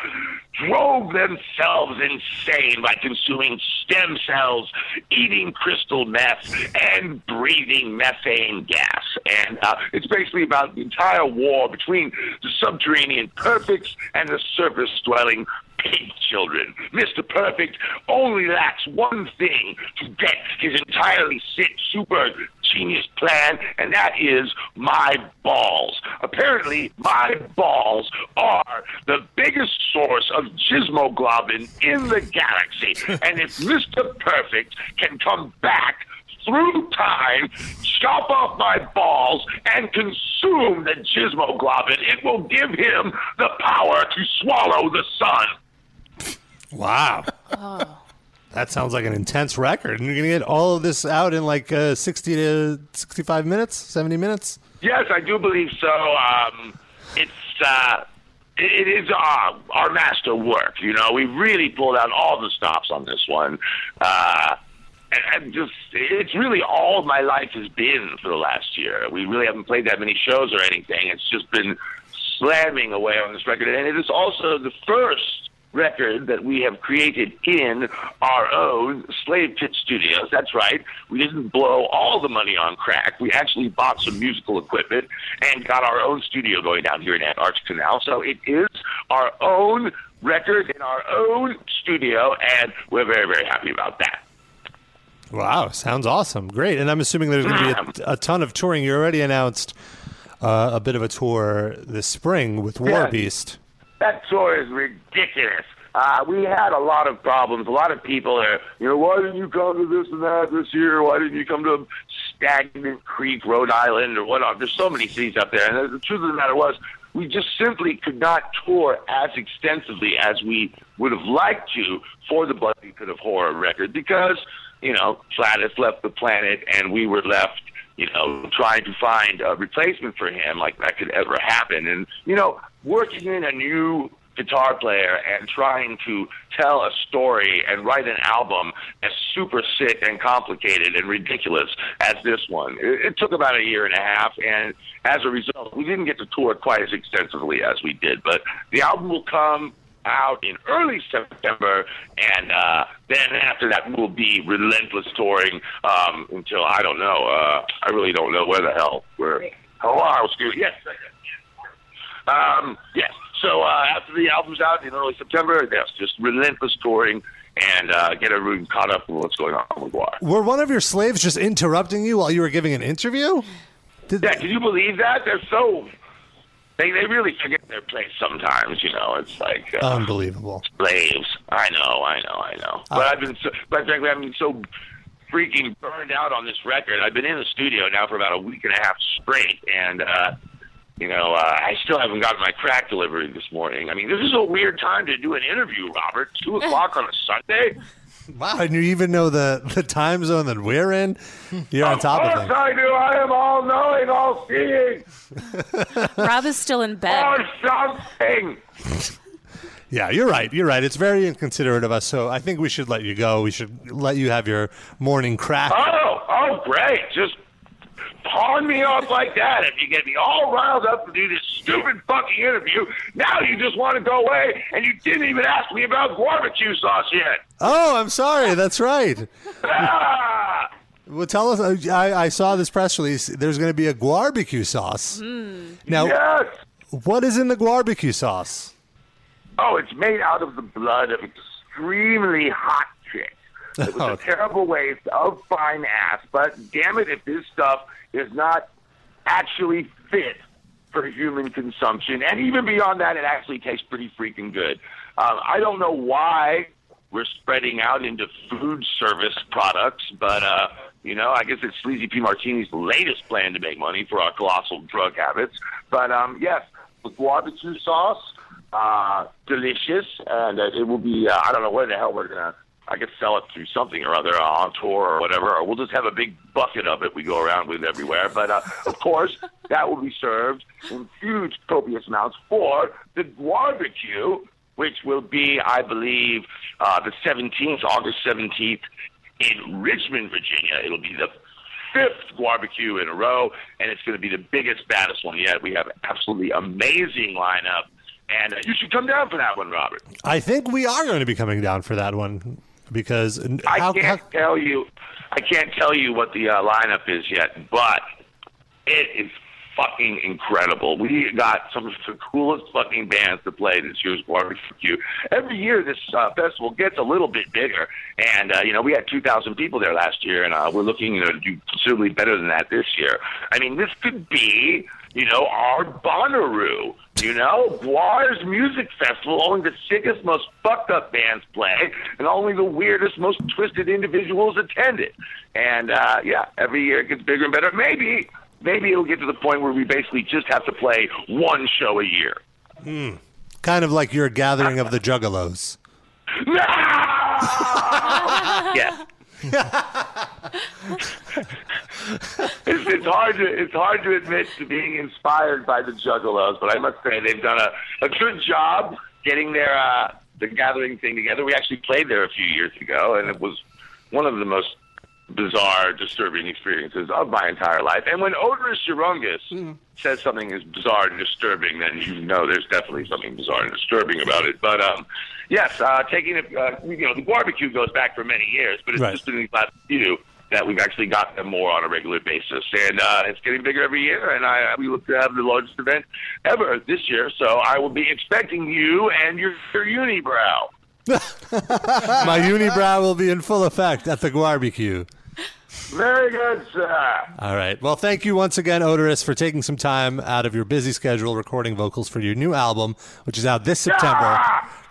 drove themselves insane by consuming stem cells, eating crystal meth, and breathing methane gas. And uh, it's basically about the entire war between the subterranean perfects and the surface dwelling pig children. Mr. Perfect only lacks one thing to get his entirely sick, super genius plan, and that is my balls. Apparently, my balls are the biggest source of gizmoglobin in the galaxy. and if Mr. Perfect can come back through time, chop off my balls, and consume the gizmoglobin, it will give him the power to swallow the sun. Wow. That sounds like an intense record. And you're going to get all of this out in like uh, 60 to 65 minutes, 70 minutes? Yes, I do believe so. Um, it's uh, it, is uh, our master work. You know, we really pulled out all the stops on this one. Uh, and just it's really all my life has been for the last year. We really haven't played that many shows or anything. It's just been slamming away on this record, and it is also the first record that we have created in our own Slave Pit Studios. That's right. We didn't blow all the money on crack. We actually bought some musical equipment and got our own studio going down here in Antarctica now. So it is our own record in our own studio, and we're very, very happy about that. Wow, sounds awesome. Great. And I'm assuming there's going to be a, a ton of touring. You already announced uh, a bit of a tour this spring with War Yeah. Beast. That tour is ridiculous. Uh, we had a lot of problems. A lot of people are, you know, why didn't you come to this and that this year? Why didn't you come to Stagnant Creek, Rhode Island, or whatnot? There's so many cities up there. And the truth of the matter was, we just simply could not tour as extensively as we would have liked to for the Bloody Pit of Horror record because, you know, Flattus left the planet and we were left you know, trying to find a replacement for him, like that could ever happen. And, you know, working in a new guitar player and trying to tell a story and write an album as super sick and complicated and ridiculous as this one. It, it took about a year and a half, and as a result, we didn't get to tour quite as extensively as we did. But the album will come out in early September, and uh, then after that we'll be relentless touring um, until I don't know. Uh, I really don't know where the hell we're. Hello, excuse Yes. Um, yes. So uh, after the album's out in early September, yes, just relentless touring and uh, get everyone caught up with what's going on with Gwar. Were one of your slaves just interrupting you while you were giving an interview? Did yeah, can you believe that? They're so they they really forget their place sometimes. You know, it's like uh, Unbelievable. slaves. I know, I know, I know. But I've been, so, but frankly, I've been so freaking burned out on this record. I've been in the studio now for about a week and a half straight, and uh, you know, uh, I still haven't gotten my crack delivery this morning. I mean, this is a weird time to do an interview, Robert. Two o'clock on a Sunday. Wow, and you even know the, the time zone that we're in? You're on top of Of things. course I do. I am all knowing, all seeing, Rob is still in bed. or something. Yeah, you're right. You're right. It's very inconsiderate of us. So I think we should let you go. We should let you have your morning crack. Oh, oh, great. Just pawn me off like that if you get me all riled up to do this stupid fucking interview. Now you just want to go away, and you didn't even ask me about barbecue sauce yet. Oh, I'm sorry. That's right. Ah! Well, tell us. uh, I, I saw this press release. There's going to be a barbecue sauce. Now, Yes. what is in the barbecue sauce? Oh, it's made out of the blood of extremely hot. It was a terrible waste of fine ass, but damn it, if this stuff is not actually fit for human consumption, and even beyond that, it actually tastes pretty freaking good. Um, I don't know why we're spreading out into food service products, but uh, you know, I guess it's Sleazy P Martini's latest plan to make money for our colossal drug habits. But um, yes, with barbecue sauce, uh, delicious, and uh, it will be. Uh, I don't know where the hell we're gonna. I could sell it through something or other uh, on tour or whatever, or we'll just have a big bucket of it we go around with everywhere. But uh, of course, that will be served in huge, copious amounts for the barbecue, which will be, I believe, uh, the 17th, August 17th, in Richmond, Virginia. It'll be the fifth barbecue in a row, and it's going to be the biggest, baddest one yet. We have an absolutely amazing lineup, and uh, you should come down for that one, Robert. I think we are going to be coming down for that one because I how, can't tell you, I can't tell you what the uh, lineup is yet, but it is fucking incredible. We got some of the coolest fucking bands to play this year's barbecue. Every year, this uh, festival gets a little bit bigger, and uh, you know we had 2,000 people there last year, and uh, we're looking you know, to do considerably better than that this year. I mean, this could be you know our Bonnaroo. You know, Gwar's Music Festival, only the sickest, most fucked up bands play, and only the weirdest, most twisted individuals attend it. And uh, yeah, every year it gets bigger and better. Maybe, maybe it'll get to the point where we basically just have to play one show a year. Hmm. kind of like your gathering of the Juggalos. yeah. it's, it's hard to it's hard to admit to being inspired by the Juggalos, but I must say they've done a, a good job getting their uh, the gathering thing together. We actually played there a few years ago, and it was one of the most bizarre, disturbing experiences of my entire life. And when Oderus Urungus says something is bizarre and disturbing, then you know there's definitely something bizarre and disturbing about it. But um, yes, uh, taking it, uh, you know, the barbecue goes back for many years, but it's Right. just been these last few that we've actually got them more on a regular basis, and uh, it's getting bigger every year. And I we look to have the largest event ever this year, so I will be expecting you and your, your unibrow. My unibrow will be in full effect at the barbecue. Very good, sir. All right. Well, thank you once again, Oderus, for taking some time out of your busy schedule recording vocals for your new album, which is out this September,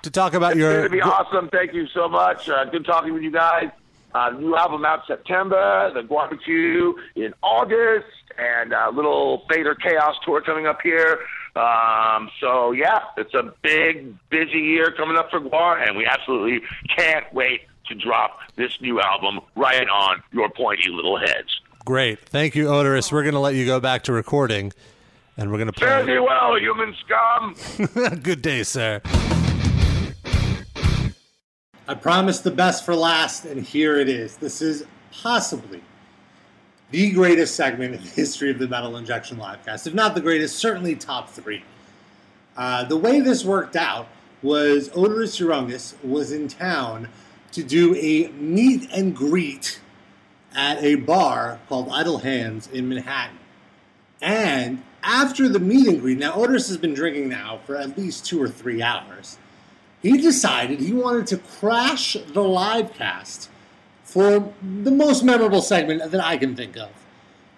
to talk about It's your. going to be awesome. Thank you so much. Uh, good talking with you guys. Uh, new album out September, the barbecue in August, and a little Fader Chaos tour coming up here. Um, so yeah, it's a big, busy year coming up for Gwar, and we absolutely can't wait to drop this new album right on your pointy little heads. Great. Thank you, Oderus. We're going to let you go back to recording, and we're going to play. Fare thee well, human scum. Good day, sir. I promised the best for last, and here it is. This is possibly the greatest segment in the history of the Metal Injection Livecast. If not the greatest, certainly top three. Uh, the way this worked out was Oderus Urungus was in town to do a meet and greet at a bar called Idle Hands in Manhattan. And after the meet and greet, now Otis has been drinking now for at least two or three hours. He decided he wanted to crash the live cast for the most memorable segment that I can think of.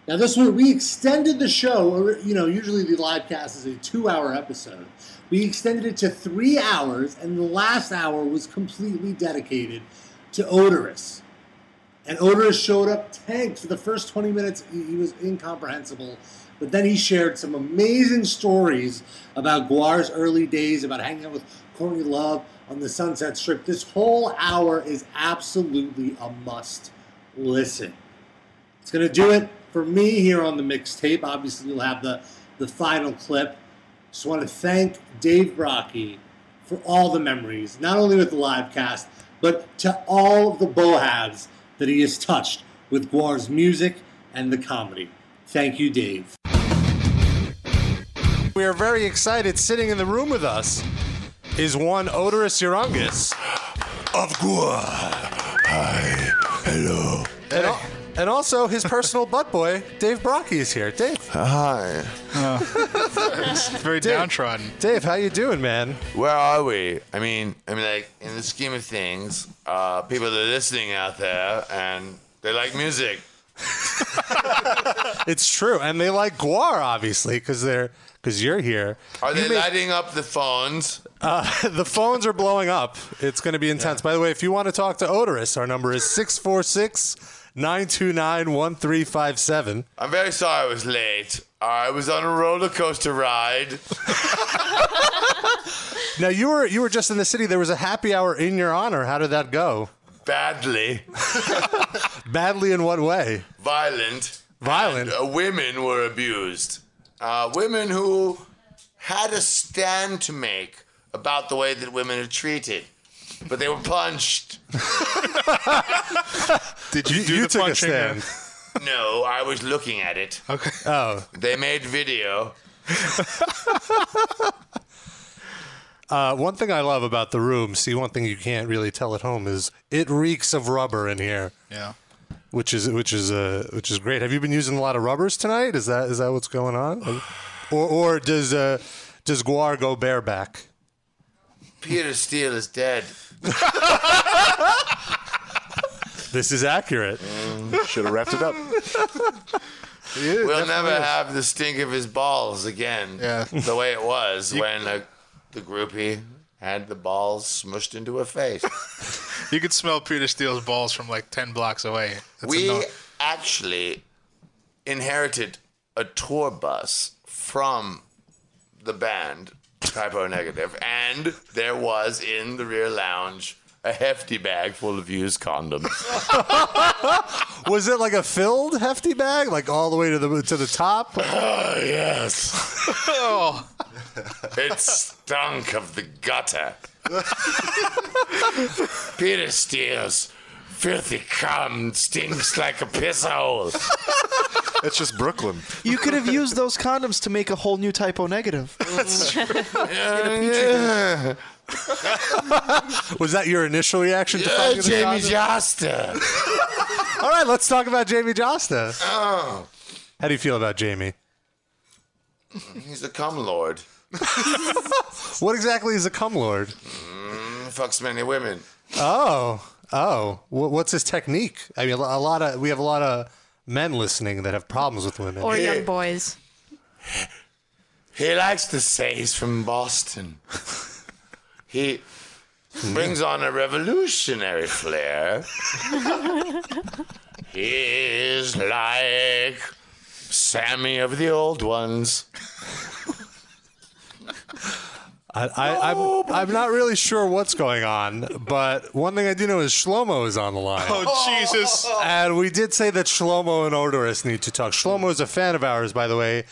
Now, this one, we extended the show, you know, usually the live cast is a two hour episode. We extended it to three hours, and the last hour was completely dedicated to Oderus. And Oderus showed up tanked for the first 20 minutes. He, he was incomprehensible. But then he shared some amazing stories about Gwar's early days, about hanging out with Courtney Love on the Sunset Strip. This whole hour is absolutely a must listen. It's going to do it for me here on the mixtape. Obviously, you'll have the, the final clip. Just want to thank Dave Brockie for all the memories, not only with the live cast, but to all of the bohabs that he has touched with Gwar's music and the comedy. Thank you, Dave. We are very excited. Sitting in the room with us is one Oderus Urungus of Gwar. Hi. Hello. And, al- and also his personal butt boy, Dave Brockie, is here. Dave. Hi. very downtrodden. Dave, how you doing, man? Where are we? I mean, I mean, like in the scheme of things, uh, people are listening out there and they like music. It's true, and they like Gwar obviously because they're because you're here. Are You they may- lighting up the phones? Uh, the phones are blowing up. It's going to be intense. By the way, if you want to talk to Oderus, our number is 646 929 1357. I'm very sorry I was late. I was on a roller coaster ride. Now you were you were just in the city. There was a happy hour in your honor. How did that go? Badly. Badly in what way? Violent. Violent. And, uh, women were abused. Uh, women who had a stand to make about the way that women are treated, but they were punched. Did you, do you the took a punching? stand. No, I was looking at it. Okay. Oh. They made video. Uh, one thing I love about the room, see, one thing you can't really tell at home is it reeks of rubber in here. Yeah. Which is which is uh, which is great. Have you been using a lot of rubbers tonight? Is that is that what's going on? or or does uh, does Gwar go bareback? Peter Steele is dead. This is accurate. Should have wrapped it up. we'll never have the stink of his balls again. Yeah. The way it was when uh, the groupie had the balls smushed into her face. You could smell Peter Steele's balls from like 10 blocks away. That's we a no- actually inherited a tour bus from the band Type O Negative, and there was in the rear lounge a hefty bag full of used condoms. Was it like a filled hefty bag, like all the way to the to the top? Oh, yes. Oh. It stunk of the gutter. Peter Steele's filthy cum stinks like a piss hole. It's just Brooklyn. You could have used those condoms to make a whole new Type O Negative. Yeah. Was that your initial reaction to Yeah, finding the Jamie condom? Jasta. All right, let's talk about Jamey Jasta. Oh, How do you feel about Jamie? he's a cum lord. What exactly is a cum lord? Mm, fucks many women. Oh, oh. Wh- What's his technique? I mean, a lot of we have a lot of men listening that have problems with women. Or young boys. He likes to say he's from Boston. He brings on a revolutionary flair. He's like Sammy of the old ones. I, I, I'm, I'm not really sure what's going on, but one thing I do know is Shlomo is on the line. Oh, Jesus. And we did say that Shlomo and Oderus need to talk. Shlomo is a fan of ours, by the way,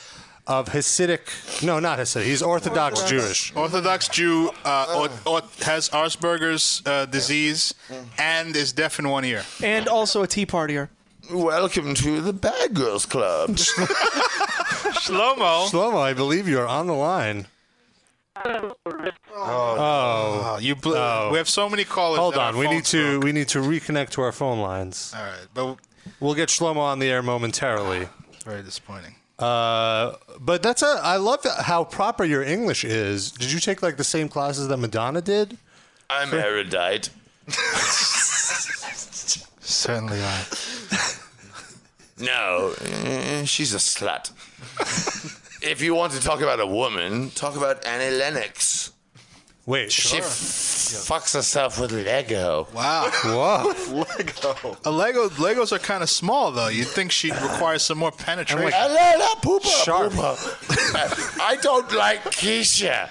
of Hasidic. No, not Hasidic. He's Orthodox Jewish. Orthodox Jew uh, or, or has Asperger's uh, disease and is deaf in one ear. And also a tea partier. Welcome to the Bad Girls Club. Shlomo. Shlomo, I believe you're on the line. Oh, Oh, you bl- Oh. we have so many callers. hold on. We need to broke. we need to reconnect to our phone lines. All right, but We'll get Shlomo on the air momentarily. very disappointing. Uh, but that's a. I love how proper your English is. Did you take like the same classes that Madonna did? I'm erudite. Certainly are. No, eh, she's a slut. if you want to talk about a woman, talk about Annie Lennox. Wait, she f- fucks herself with Lego. Wow. Whoa. Lego. A Lego Legos are kind of small though. You'd think she'd require some more penetration. Sharp. I don't like Keisha.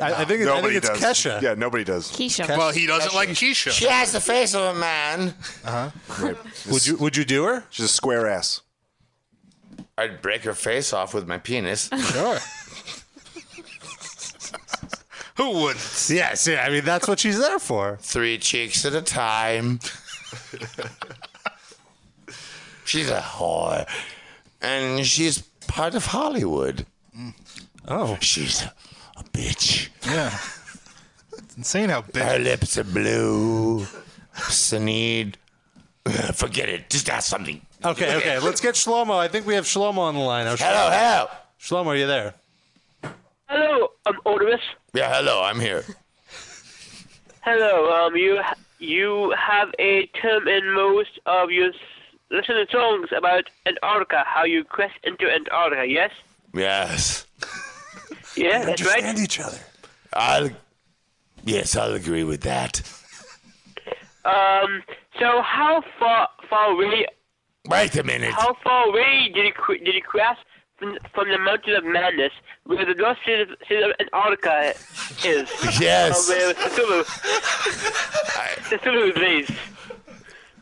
I, I think, it, I think Nobody it's does. Kesha. Yeah, nobody does. Keisha. Well, he doesn't like Keisha. She has the face of a man. Uh huh. Would you Would you do her? She's a square ass. I'd break her face off with my penis. Sure. Who would? Yes. Yeah. I mean, that's what she's there for. Three cheeks at a time. she's a whore. And she's part of Hollywood. Mm. Oh. She's a bitch. Yeah. It's insane how big. Her lips are blue. Sneed. Forget it. Just ask something. Okay. Okay. Let's get Shlomo. I think we have Shlomo on the line. now. Hello, hello. Shlomo, are you there? Hello, I'm Otis. Yeah, hello. I'm here. Hello, um, you you have a term in most of your s- listener songs about Antarctica, how you quest into Antarctica, yes? Yes. Yeah, that's right. each other. I'll. Yes, I'll agree with that. Um, so how far far away? Wait a minute. How far away did you qu- did you cross from, from the Mountain of Madness, where the lost city of, city of Antarctica is? Yes. Where Cthulhu, Cthulhu lives.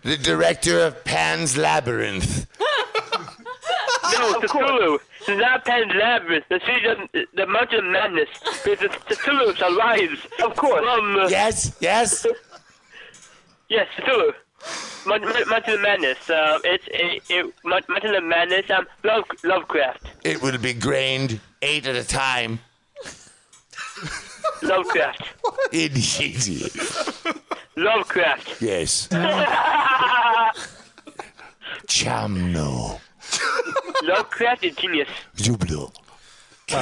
The director of Pan's Labyrinth. No, Cthulhu. The not Pan's Labyrinth, the city of the Mountain of Madness, where the Cthulhu survives. Of course. Um, uh, Yes, yes. Yes, Cthulhu. Mon- Mon- Mountain of Madness. Uh, it's a, a Mon- Mountain of Madness. Um, Love Lovecraft. It will be grained eight at a time. Lovecraft. Indeed. Lovecraft. Yes. Chamno. Lovecraft is genius. Jubilo. All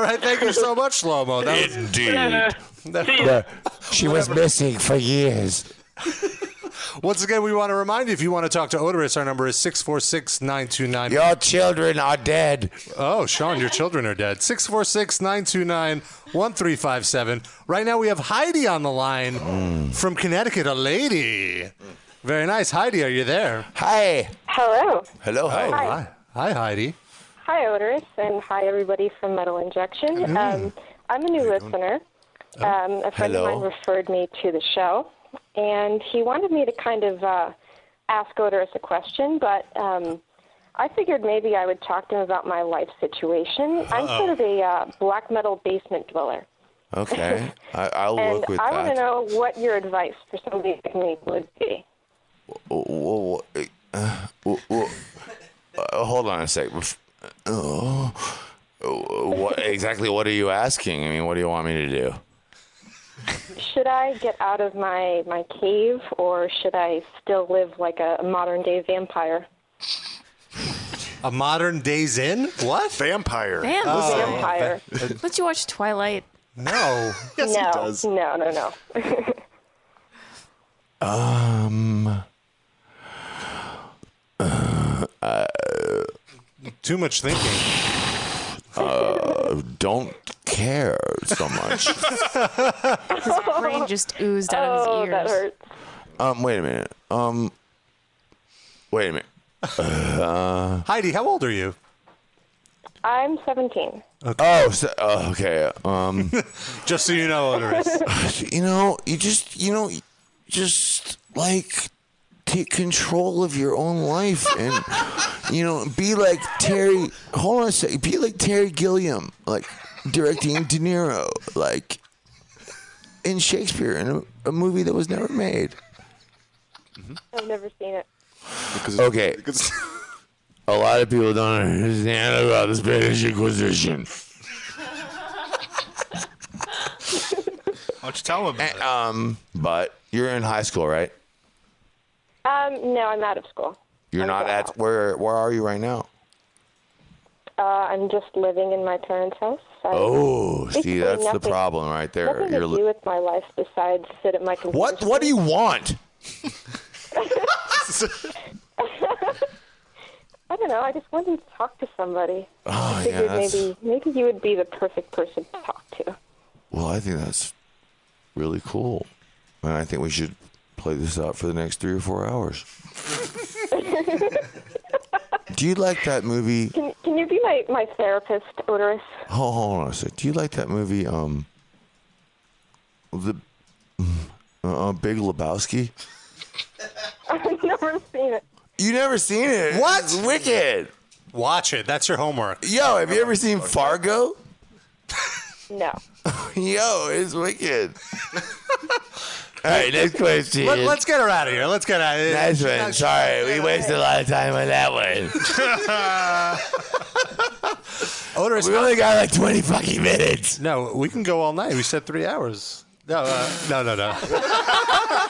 right. Thank you so much, Shlomo. That was Indeed. See ya. She was missing for years. Once again, we want to remind you if you want to talk to Oderus, our number is 646 929. Your children are dead. Oh, Sean, your children are dead. 646 929 1357. Right now, we have Heidi on the line from Connecticut, a lady. Very nice. Heidi, are you there? Hi. Hello. Hello, Oh, hi. hi. Hi, Heidi. Hi, Oderus, and hi, everybody from Metal Injection. Mm. Um, I'm a new listener. Um, a friend Hello. of mine referred me to the show, and he wanted me to kind of uh, ask Oderus a question, but um, I figured maybe I would talk to him about my life situation. I'm sort of a uh, black metal basement dweller. Okay. I, I'll and work with I want to know what your advice for somebody like me would be. Whoa, whoa, uh, whoa. Uh, hold on a sec. Oh, what exactly? What are you asking? I mean, what do you want me to do? Should I get out of my, my cave, or should I still live like a modern day vampire? A modern Days in? What? Vampire. Vamp. Oh, Vampire. va- Don't you watch Twilight? no. Yes, no, he does. no, no, no. Um. Uh, Too much thinking. Uh, don't care so much. His brain just oozed out oh, of his that ears. hurts. Um, wait a minute. Um, wait a minute. Uh, Heidi, how old are you? I'm 17. oh, so, oh, okay. Um, Just so you know, Oderus. you know, you just, you know, just like take control of your own life and you know be like Terry. Hold on a second. Be like Terry Gilliam, like directing De Niro, like in Shakespeare in a, a movie that was never made. I've never seen it. Because Okay. because- A lot of people don't understand about the Spanish Inquisition. Why don't you tell him about it? Um, but you're in high school, right? Um, no, I'm out of school. You're not at where? Where are you right now? Uh, I'm just living in my parents' house. I, Oh, see, that's the problem right there. Nothing You're to do with my life besides sit at my computer. what? What do you want? I don't know. I just wanted to talk to somebody. Oh, I yeah, figured that's- maybe maybe you would be the perfect person to talk to. Well, I think that's really cool, and I think we should play this out for the next three or four hours. Do you like that movie? Can Can you be my my therapist, Oderus? Hold, hold on a sec. Do you like that movie? Um, the uh, Big Lebowski. I've never seen it. You never seen it? What? It's wicked. Watch it. That's your homework. Yo, have you ever seen Fargo? No. Yo, it's wicked. All right, next question. Let, us get her out of here. Let's get out of here. Nice one. Sorry, we wasted a lot of time on that one. Oderus. We only got like 20 fucking minutes. No, we can go all night. We said three hours. No, uh, no, no, no.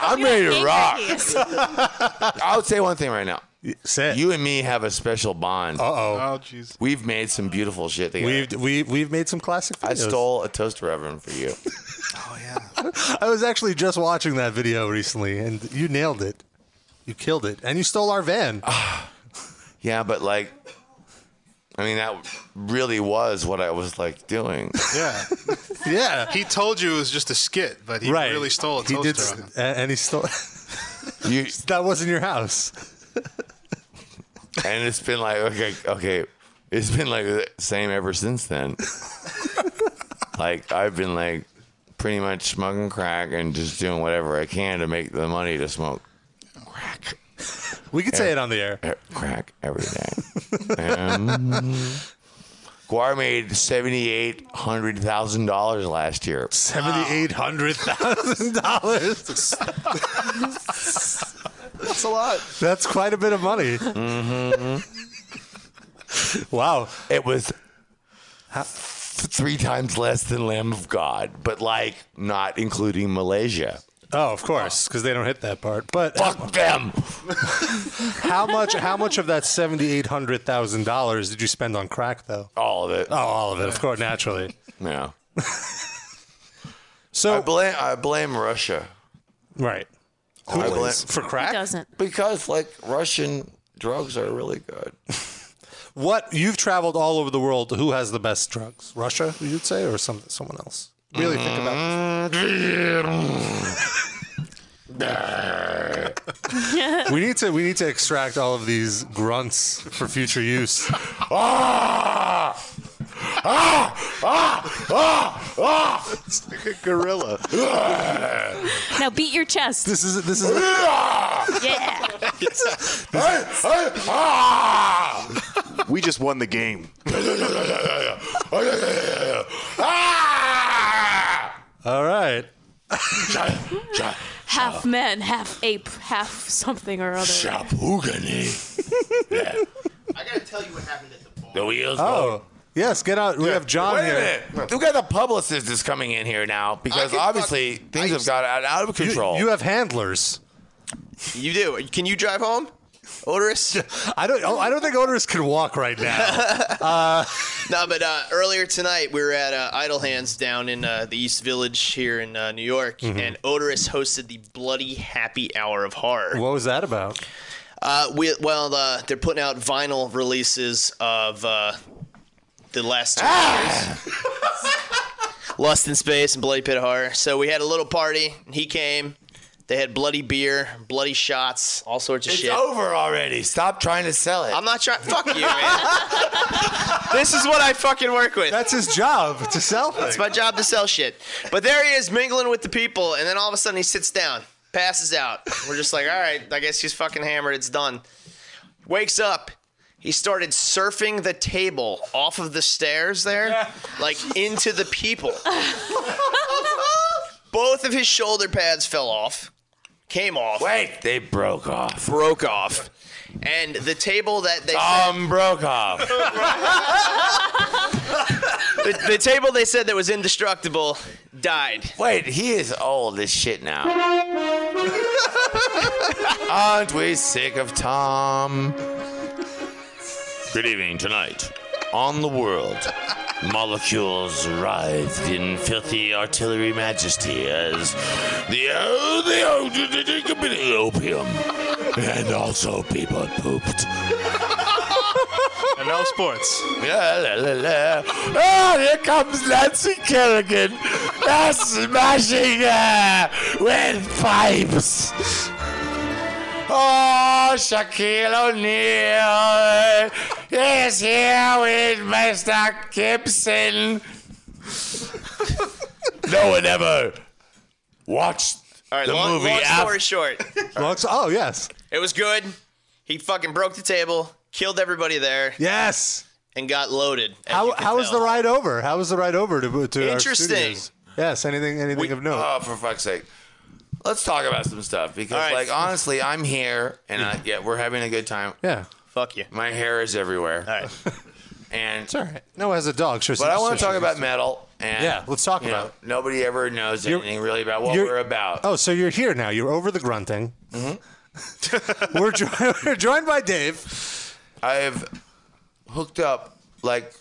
I'm ready to rock. I'll say one thing right now. Say You and me have a special bond. Uh oh. Oh, jeez. We've made some beautiful shit together. We've we, we've made some classic. I stole a toaster oven for you. Oh yeah. I was actually just watching that video recently, and you nailed it. You killed it, and you stole our van. Yeah, but like, I mean, that really was what I was like doing. Yeah. yeah. He told you it was just a skit, but he right. really stole a He toaster. did, oven. and he stole. You, that wasn't your house. And it's been like okay, okay, it's been like the same ever since then. like I've been like pretty much smoking crack and just doing whatever I can to make the money to smoke crack. We could say it on the air. eh, crack every day. and Gwar made seventy eight hundred thousand dollars last year. Seventy eight hundred thousand dollars. That's a lot. That's quite a bit of money. Mm-hmm. Wow. It was three times less than Lamb of God, but like not including Malaysia. Oh, of course, because they don't hit that part. But Fuck them. how much? How much of that seventy eight hundred thousand dollars did you spend on crack, though? All of it. Oh, all of it, of course, naturally. Yeah. So I blame I blame Russia. Right. I blame, For crack? Doesn't. because like Russian drugs are really good. What you've traveled all over the world. Who has the best drugs? Russia, you'd say, or some someone else? Really think about. This. we need to we need to extract all of these grunts for future use. ah! Ah! Ah! Ah! Ah! It's like a gorilla. Now beat your chest. This is this is yeah. Ah! We just won the game. Ah! all right. Half man, half ape, half something or other. Shapugani. I gotta tell you what happened at the bar. The wheels Oh yes, get out. We have John Wait a here. minute. We got the publicist is coming in here now because can obviously fuck- things I have got out, out of You, control. you have handlers. You do. Can you drive home, Oderus? I don't. Oh, I don't think Oderus can walk right now. Uh, no, but uh, earlier tonight we were at uh, Idle Hands down in uh, the East Village here in uh, New York, Mm-hmm. and Oderus hosted the Bloody Happy Hour of Horror. what was that about? Uh, we, well, uh, they're putting out vinyl releases of uh, the last two ah! years. Lust in Space and Bloody Pit of Horror. So we had a little party, and he came. They had bloody beer, bloody shots, all sorts of it's shit. It's over already. Stop trying to sell it. I'm not trying. Fuck you, man. this is what I fucking work with. That's his job to sell things. It's my job to sell shit. But there he is mingling with the people, and then all of a sudden he sits down, passes out. We're just like, all right, I guess he's fucking hammered. It's done. Wakes up. He started surfing the table off of the stairs there, like into the people. Both of his shoulder pads fell off, came off, Wait, they broke off. broke off, and the table that they Um, broke off. the, the table they said that was indestructible died. Wait, he is old as shit now. Aren't we sick of Tom? Good evening tonight. On the world, molecules writhed in filthy artillery majesty as the oh, the oh, the- opium, and also people pooped. And no sports. La, la, la, la. Oh, here comes Nancy Kerrigan, uh, smashing her with pipes. Oh, Shaquille O'Neal is here with Mr. Gibson. no one ever watched All right, the long, movie long after. story short. oh yes, it was good. He fucking broke the table, killed everybody there. Yes. And got loaded. as How you can how was tell. the ride over? How was the ride over to to our Interesting. studios? Yes. Anything anything of note? Oh, for fuck's sake. Let's talk about some stuff because, All right. like, honestly, I'm here and I, yeah, we're having a good time. Yeah. Fuck you. My hair is everywhere. All right. And it's all right. No, as a dog, sure. But I want to talk about metal. And Yeah, let's talk you about know, Nobody ever knows You're- anything really about what you're- we're about. Oh, so you're here now. You're over the grunting. Mm-hmm. we're, jo- we're joined by Dave. I've hooked up like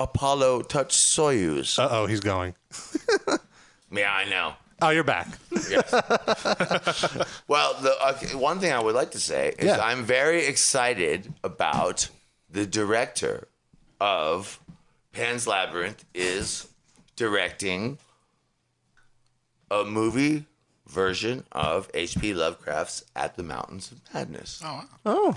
Apollo touched Soyuz. Uh oh, he's going. Yeah, I know. Oh, you're back. Yes. well, the okay, one thing I would like to say is Yeah. I'm very excited about the director of Pan's Labyrinth is directing a movie version of H.P. Lovecraft's At the Mountains of Madness. Oh, Oh.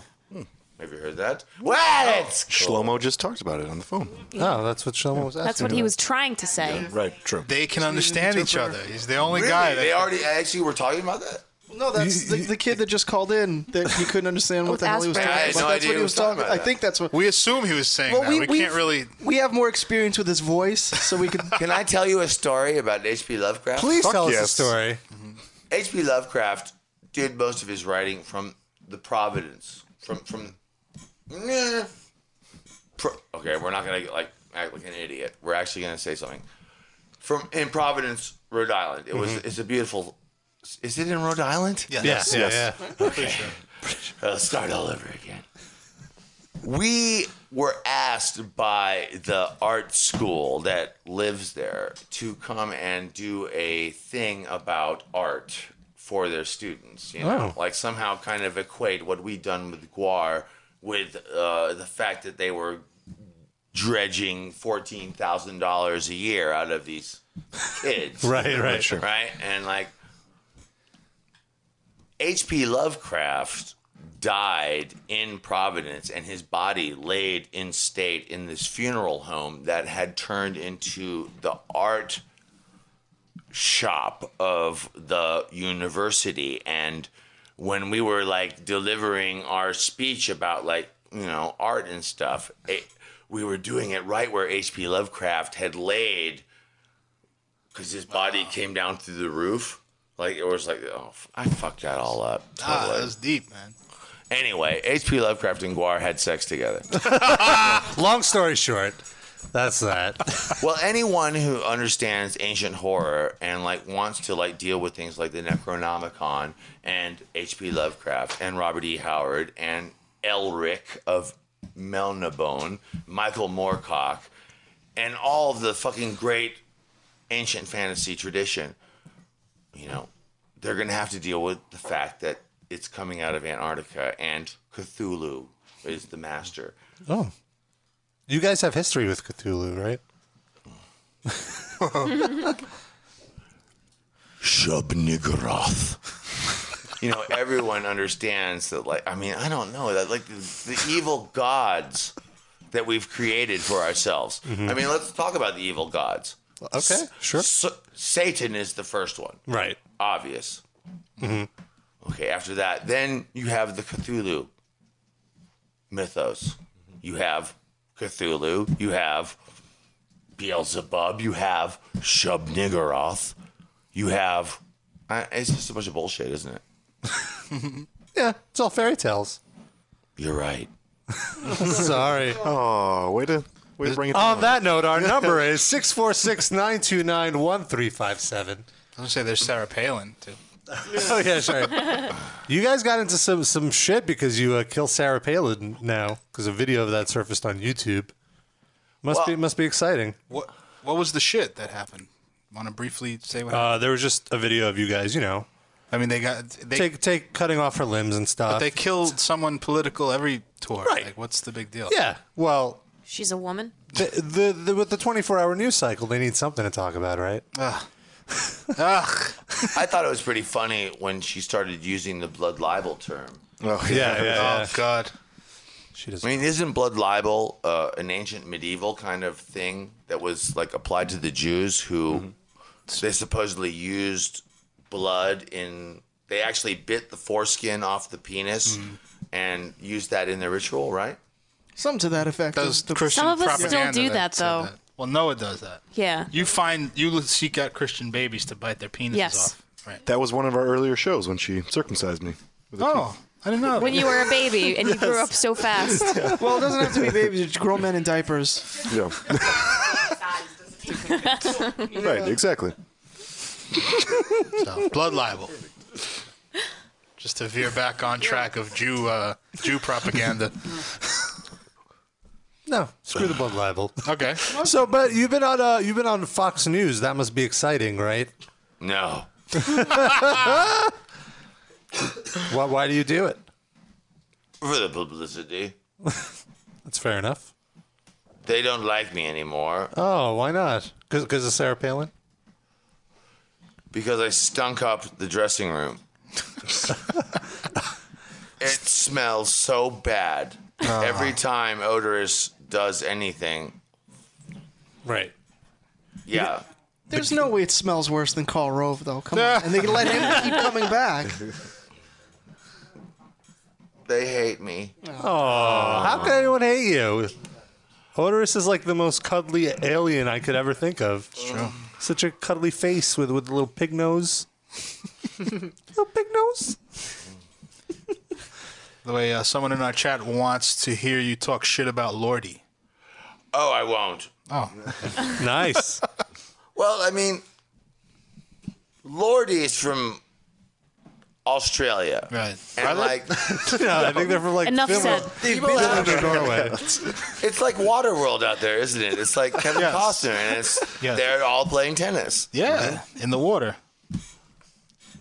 Have you heard that? Well, it's oh, Shlomo just talked about it on the phone. Oh, that's what Shlomo was asking. That's what he was trying to say. Right, true. They can understand each other. He's the only Really? guy that they already actually were talking about that. No, that's the, the kid that just called in that you couldn't understand what the hell he was Asperger's. talking I had about. no That's idea what he he was was talking talking about I that. think that's what we assume he was saying Well, that. we- We, we- can't really. we have more experience with his voice, so we could. Can I tell you a story about H.P. Lovecraft? Please tell us a story. H.P. Lovecraft did most of his writing from the Providence, from from. Nah. Okay, we're not gonna like act like an idiot. We're actually gonna say something from in Providence, Rhode Island. It was Mhm. it's a beautiful. Is it in Rhode Island? Yes. Yes, yeah, yeah. Okay. Uh, start all over again. We were asked by the art school that lives there to come and do a thing about art for their students. You know, Oh. like somehow kind of equate what we'd done with Gwar with uh, the fact that they were dredging fourteen thousand dollars a year out of these kids. Right, right. Sure. right, and like H.P. Lovecraft died in Providence and his body laid in state in this funeral home that had turned into the art shop of the university and when we were like delivering our speech about like you know art and stuff it, we were doing it right where hp lovecraft had laid because his body came down through the roof. Like it was like oh f- i fucked that all up. Ah, that was deep, man. anyway hp lovecraft and gwar had sex together. Long story short, that's that. well anyone who understands ancient horror and like wants to like deal with things like the necronomicon and hp lovecraft and robert e howard and elric of melnibone michael moorcock and all of the fucking great ancient fantasy tradition you know they're gonna have to deal with the fact that it's coming out of antarctica and cthulhu is the master Oh. You guys have history with Cthulhu, right? Shub-Niggurath. You know, everyone understands that. Like, I mean, I don't know that. Like the, the evil gods that we've created for ourselves. Mhm. I mean, let's talk about the evil gods. Okay, sure. Satan is the first one. Right. Obvious. hmm Okay. After that, then you have the Cthulhu mythos. You have Cthulhu. You have Beelzebub. You have Shub-Niggurath. You have. Uh, it's just a bunch of bullshit, isn't it? Yeah, it's all fairy tales. You're right. Sorry. Oh, way to way to bring it. On that note, our number is 646 929 1357. I'm gonna say there's Sarah Palin too. oh yeah, sure. You guys got into some some shit because you uh, kill Sarah Palin now because a video of that surfaced on YouTube. Must be must be exciting. What What was the shit that happened? Want to briefly say what? Uh, there was just a video of you guys, you know. I mean, they got they take take cutting off her limbs and stuff. but they killed someone political every tour. Right. Like, what's the big deal? yeah. Well, She's a woman. the, the, the with the twenty four hour news cycle, they need something to talk about, right? Ugh. I thought it was pretty funny when she started using the blood libel term. Oh, yeah, yeah, yeah. Oh God. She does. I mean, isn't blood libel uh, an ancient medieval kind of thing that was like applied to the Jews who they supposedly used blood in? They actually bit the foreskin off the penis and used that in their ritual, right? Something to that effect. Does The- Christian Some of us still do that, said though. Well, Noah does that. Yeah. You find you seek out Christian babies to bite their penises Yes. off. Right. That was one of our earlier shows when she circumcised me. with a Oh, I didn't know. When you were a baby and you grew up so fast. well, it doesn't have to be babies. It's grown men in diapers. Yeah. right. Exactly. So, blood libel. Just to veer back on track of Jew uh, Jew propaganda. No, screw the blood libel. Okay. So, but you've been on uh, you've been on Fox News. That must be exciting, right? No. why, why do you do it? For the publicity. That's fair enough. They don't like me anymore Oh, why not? Because of Sarah Palin? because I stunk up the dressing room. it smells so bad every time Oderus does anything. Right. Yeah. There's no way it smells worse than Karl Rove, though. Come on. And they can let him keep coming back. They hate me. Oh, how can uh. anyone hate you? Oderus is like the most cuddly alien I could ever think of. It's true. Such a cuddly face with with a little pig nose. little pig nose. The way uh, someone in our chat wants to hear you talk shit about Lordi. Oh, I won't. Oh. nice. Well, I mean, Lordi is from Australia. Right. And like, no, I think they're from like Enough Finland. said. People have- Norway. it's like Waterworld out there, isn't it? It's like Kevin Yes. Costner, and it's Yes. they're all playing tennis. Yeah, in the water.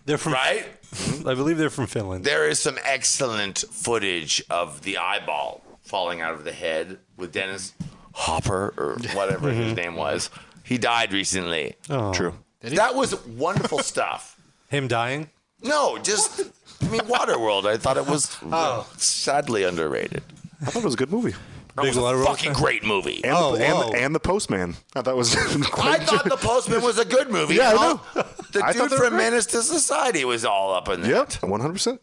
They're from Right? Mm-hmm. I believe they're from Finland. There is some excellent footage of the eyeball falling out of the head with Dennis Hopper or whatever his mm-hmm. name was. He died recently. Oh. True. That was wonderful stuff. Him dying? No, just I mean Waterworld. I thought it was Oh. sadly underrated. I thought it was a good movie. That was a Waterworld fucking fan? great movie. And, Oh, the, and, whoa. the, and the Postman. I thought was I quite thought The Postman was a good movie. Yeah, I know. The I thought dude from great. Menace to Society was all up in there. Yep, one hundred percent.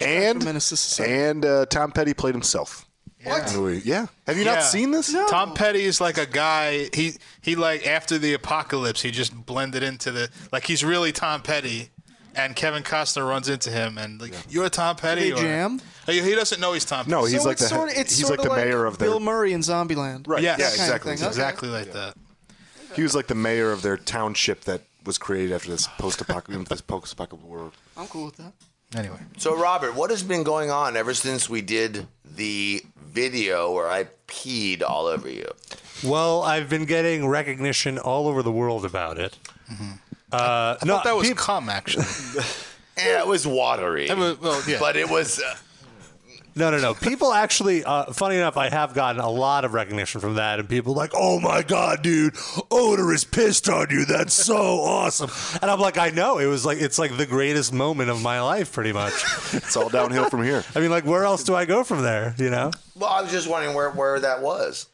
And Menace to Society? and uh, Tom Petty played himself. What? In. Yeah. Have you Yeah. not seen this? Tom Petty is like a guy. He he like after the apocalypse, he just blended into the like he's really Tom Petty, and Kevin Costner runs into him and like you're Tom Petty. they or- jam? He he doesn't know he's Tom. Petty. No, he's so like it's the sort of, it's he's sort like of the mayor of their Bill Murray in Zombieland. right. Yes, yeah, kind of exactly. thing. Okay. exactly like that. He was like the mayor of their township that was created after this post-apocalyptic this post-apocalyptic world. I'm cool with that. Anyway, So Robert, what has been going on ever since we did the video where I peed all over you? Well, I've been getting recognition all over the world about it. Mm-hmm. Uh, I no, thought that was peop- cum actually. Yeah, it was watery. That was- well, yeah. But it was. Uh, No, no, no. People actually, uh, funny enough, I have gotten a lot of recognition from that, and people like, "Oh my god, dude, Oderus pissed on you. That's so awesome." And I'm like, "I know. It was like it's like the greatest moment of my life, pretty much." It's all downhill from here. I mean, like, where else do I go from there? You know, well, I was just wondering where, where that was.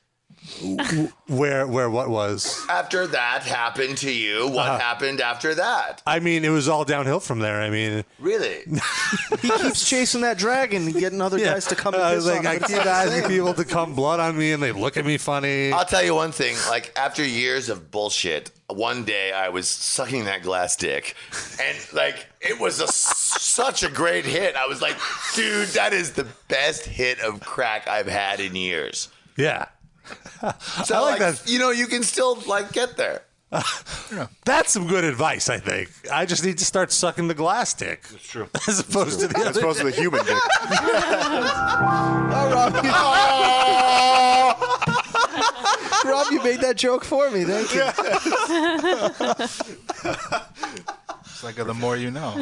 Where where what was? After that happened to you, what Uh-huh. happened after that? I mean, it was all downhill from there. I mean, Really? He keeps chasing that dragon and getting other guys to come and I piss was like. I It's keep asking people to come blood on me, and they look at me funny. I'll tell you one thing. Like after years of bullshit, one day I was sucking that glass dick, and like it was a, such a great hit. I was like, dude, that is the best hit of crack I've had in years. Yeah. So I like like, that. You know, you can still like get there. That's some good advice, I think. I just need to start sucking the glass dick. That's true. As opposed to the As other opposed to the human dick. oh, Rob, you, Rob, you made that joke for me. Thank you. It's like the more you know.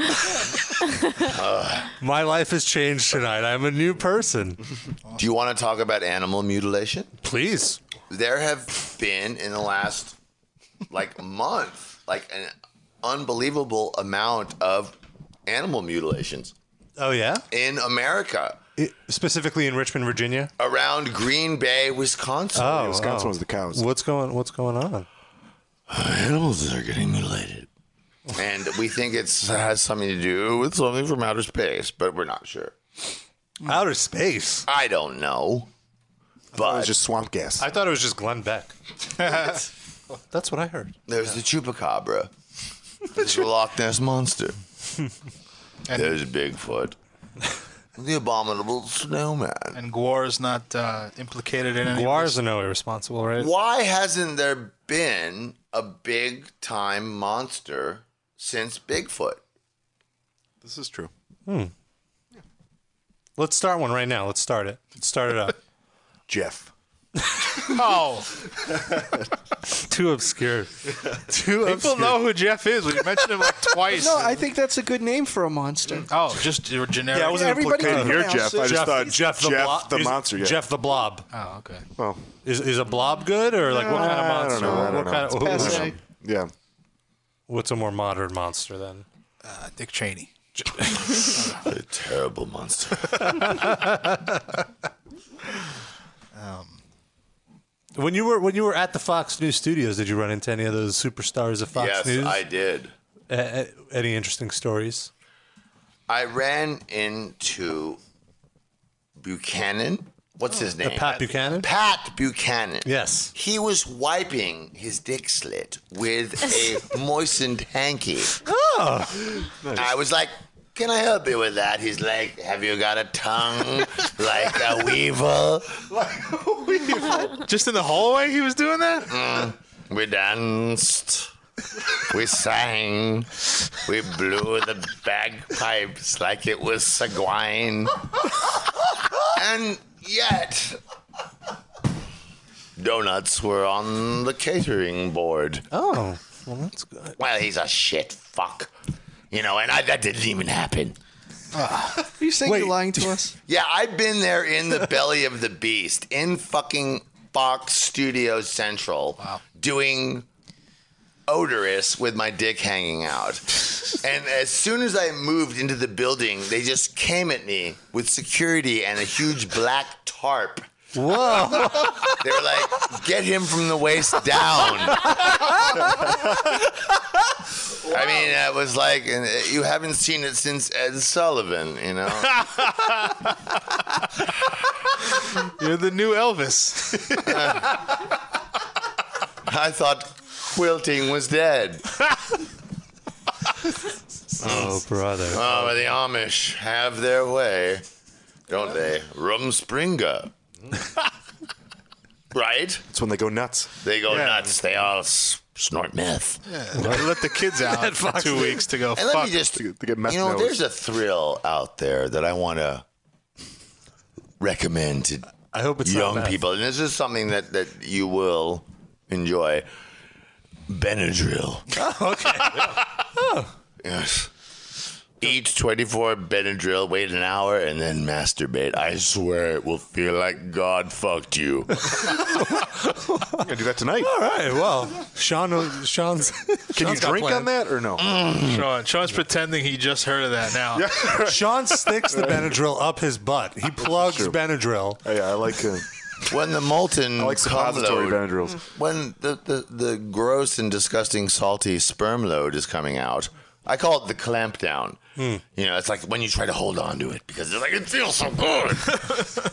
My life has changed tonight. I'm a new person. Do you want to talk about animal mutilation? Please. There have been in the last like month like an unbelievable amount of animal mutilations Oh yeah, in America I- specifically in Richmond, Virginia. around Green Bay, Wisconsin. Oh, Wisconsin oh. was the cows. What's going What's going on? Animals are getting mutilated. And we think it's has something to do with something from outer space, but we're not sure. Outer space. I don't know. But It was just swamp gas. I thought it was just Glenn Beck. That's what I heard. there's the chupacabra. There's the Loch Ness monster. there's Bigfoot. The abominable snowman. And Gwar's not uh, implicated in any. of Gwars this? are no irresponsible, right? Why hasn't there been a big time monster since Bigfoot? This is true. Hmm. Let's start one right now. Let's start it. Let's start it up. Jeff. Oh, Too obscure. Too people obscure. know who Jeff is. We mentioned him like twice. No, I think that's a good name for a monster. Oh, just your generic. Yeah, I wasn't Everybody implicating here, pronounce Jeff. I it. just thought Jeff the, Jeff blob, the monster. Yeah. Jeff the blob. Oh, okay. Well, Is is a blob good or like what kind of monster? I don't monster? know, I don't what know. kind It's of, yeah. What's a more modern monster then? Uh, Dick Cheney. A terrible monster. When you were when you were at the Fox News studios, did you run into any of those superstars of Fox yes, News? Yes, I did. Uh, any interesting stories? I ran into Buchanan. What's his name? Pat Buchanan. Pat Buchanan. Yes. He was wiping his dick slit with a moistened hanky. Oh, I was like, Can I help you with that? He's like, Have you got a tongue like a weevil? Just in the hallway, he was doing that. Mm. We danced. We sang. We blew the bagpipes like it was Seguin. And yet, donuts were on the catering board. Oh, well, that's good. Well, he's a shit fuck. You know, and I, that didn't even happen. Ah. Are you saying you're lying to us? Yeah, I've been there in the belly of the beast in fucking Fox Studios Central doing oderus with my dick hanging out. and as soon as I moved into the building, they just came at me with security and a huge black tarp. Whoa. they were like, get him from the waist down. I mean, it was like, and uh, you haven't seen it since Ed Sullivan, you know? You're the new Elvis. I thought quilting was dead. Oh, brother. Oh, but the Amish have their way, don't they? Rumspringa. right? It's when they go nuts. They go Yeah. nuts. They all s- snort meth. Yeah, they let the kids out for two weeks to go And let me just, To get meth you know, nose. there's a thrill out there that I want to recommend to I hope it's not young meth. people, and this is something that that you will enjoy. Benadryl. Oh, okay. Yes. Eat 24 Benadryl, wait an hour, and then masturbate. I swear it will feel like God fucked you. I'm gonna do that tonight. All right. Well, Sean, Sean's. Can you Sean's drink on that or no? Sean, Sean's pretending he just heard of that now. Sean sticks the Benadryl up his butt. He plugs True. Benadryl. Yeah, I like. Uh, When the molten I like suppository load, Benadryls. when the, the, the gross and disgusting salty sperm load is coming out, I call it the clamp down. Hmm. You know, it's like when you try to hold on to it because it's like it feels so good.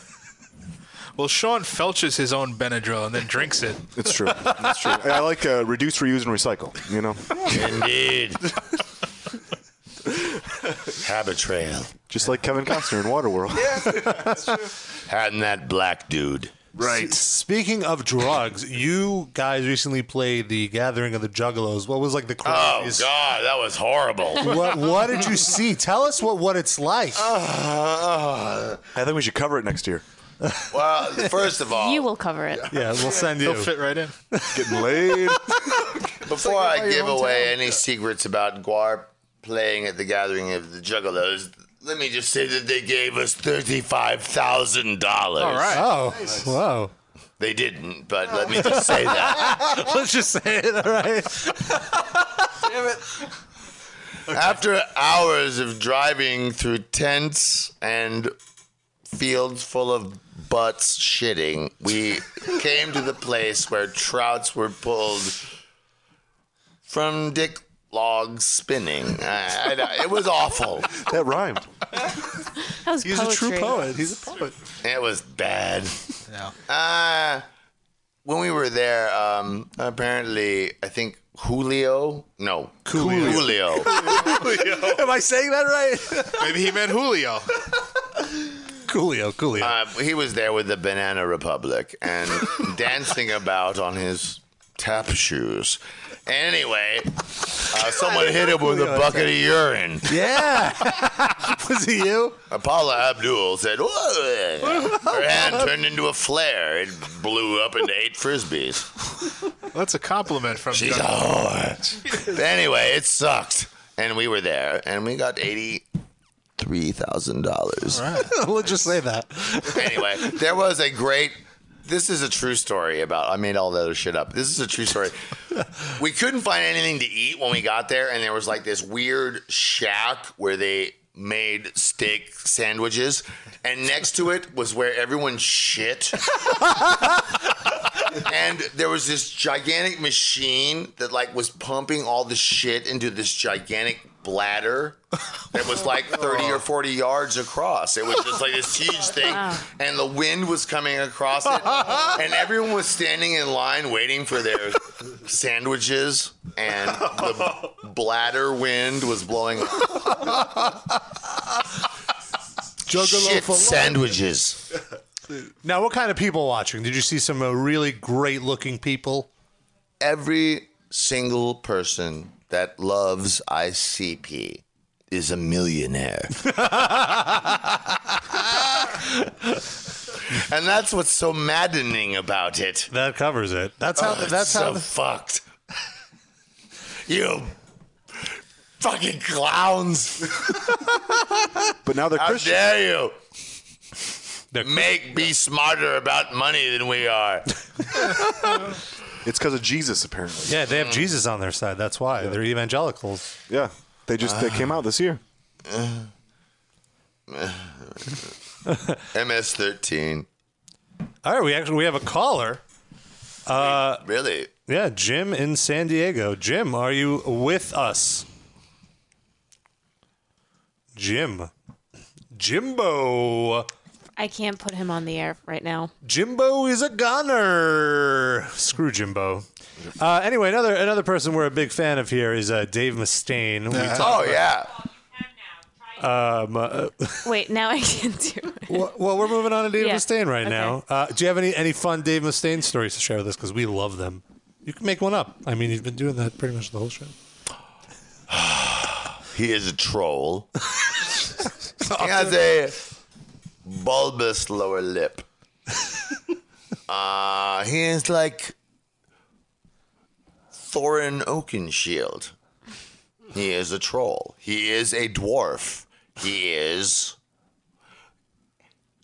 Well, Sean felches his own Benadryl and then drinks it. it's true. It's true. I like uh, reduce, reuse, and recycle. You know, Indeed. Habit trail. just like Kevin Costner in Waterworld. And that black dude. Right. Speaking of drugs, you guys recently played the Gathering of the Juggalos. What was like the craziest? Oh? God, that was horrible. what What did you see? Tell us what what it's like. Uh, I think we should cover it next year. Well, first of all, You will cover it. Yeah, we'll send you. He'll fit right in. Getting laid. Before I give hometown. away any secrets about Gwar playing at the gathering of the Juggalos, let me just say that they gave us thirty-five thousand dollars. All right. Oh, whoa. They didn't, but let me just say that. Let's just say it. All right. Damn it! After hours of driving through tents and fields full of butts shitting, we came to the place where trouts were pulled from dick logs spinning. I- I- it was awful. That rhymed. That was He's a true poet. He's a poet. It was bad. Yeah. Uh, when we were there, um, apparently, I think Julio, no, Coolio. Julio. Am I saying that right? Maybe he meant Julio. Coolio, Coolio. Uh, he was there with the Banana Republic and dancing about on his tap shoes. Anyway, uh, someone hit him with a bucket of urine. yeah. was it you? Paula Abdul said, "Whoa!" Her hand turned into a flare. It blew up into eight frisbees. That's a compliment from She's a Gun- whore. Anyway, it sucked. And we were there, and we got eighty-three thousand dollars. we'll just say that. Anyway, there was a great. This is a true story about. I made all the other shit up. This is a true story. we couldn't find anything to eat when we got there, and there was like this weird shack where they made steak sandwiches, and next to it was where everyone shit. and there was this gigantic machine that like was pumping all the shit into this gigantic bladder that was like 30 or 40 yards across. It was just like this huge thing and the wind was coming across it and everyone was standing in line waiting for their sandwiches and the bladder wind was blowing Juggalo shit for life. sandwiches. Now, what kind of people watching? Did you see some uh, really great looking people? Every single person that loves ICP is a millionaire. and that's what's so maddening about it. That covers it. That's how. Oh, it's that's so how. fucked. you fucking clowns. But now they're How dare you? Make be smarter about money than we are. It's because of Jesus, apparently. Yeah, they have Jesus on their side. That's why they're evangelicals. Yeah, they just they came out this year. MS thirteen. All right, we actually we have a caller. Uh, really? Yeah, Jim in San Diego. Jim, are you with us? Jim, Jimbo. I can't put him on the air right now. Jimbo is a gunner. Screw Jimbo. Uh, anyway, another another person we're a big fan of here is uh, Dave Mustaine. We talked Oh about- yeah. Um, uh, Wait, now I can't do it. well, well, we're moving on to Dave Yeah. Mustaine right Okay. now. Uh, do you have any any fun Dave Mustaine stories to share with us? Because we love them. You can make one up. I mean, you've been doing that pretty much the whole show. He is a troll. he has a bulbous lower lip. Uh, he is like Thorin Oakenshield. He is a troll. He is a dwarf. He is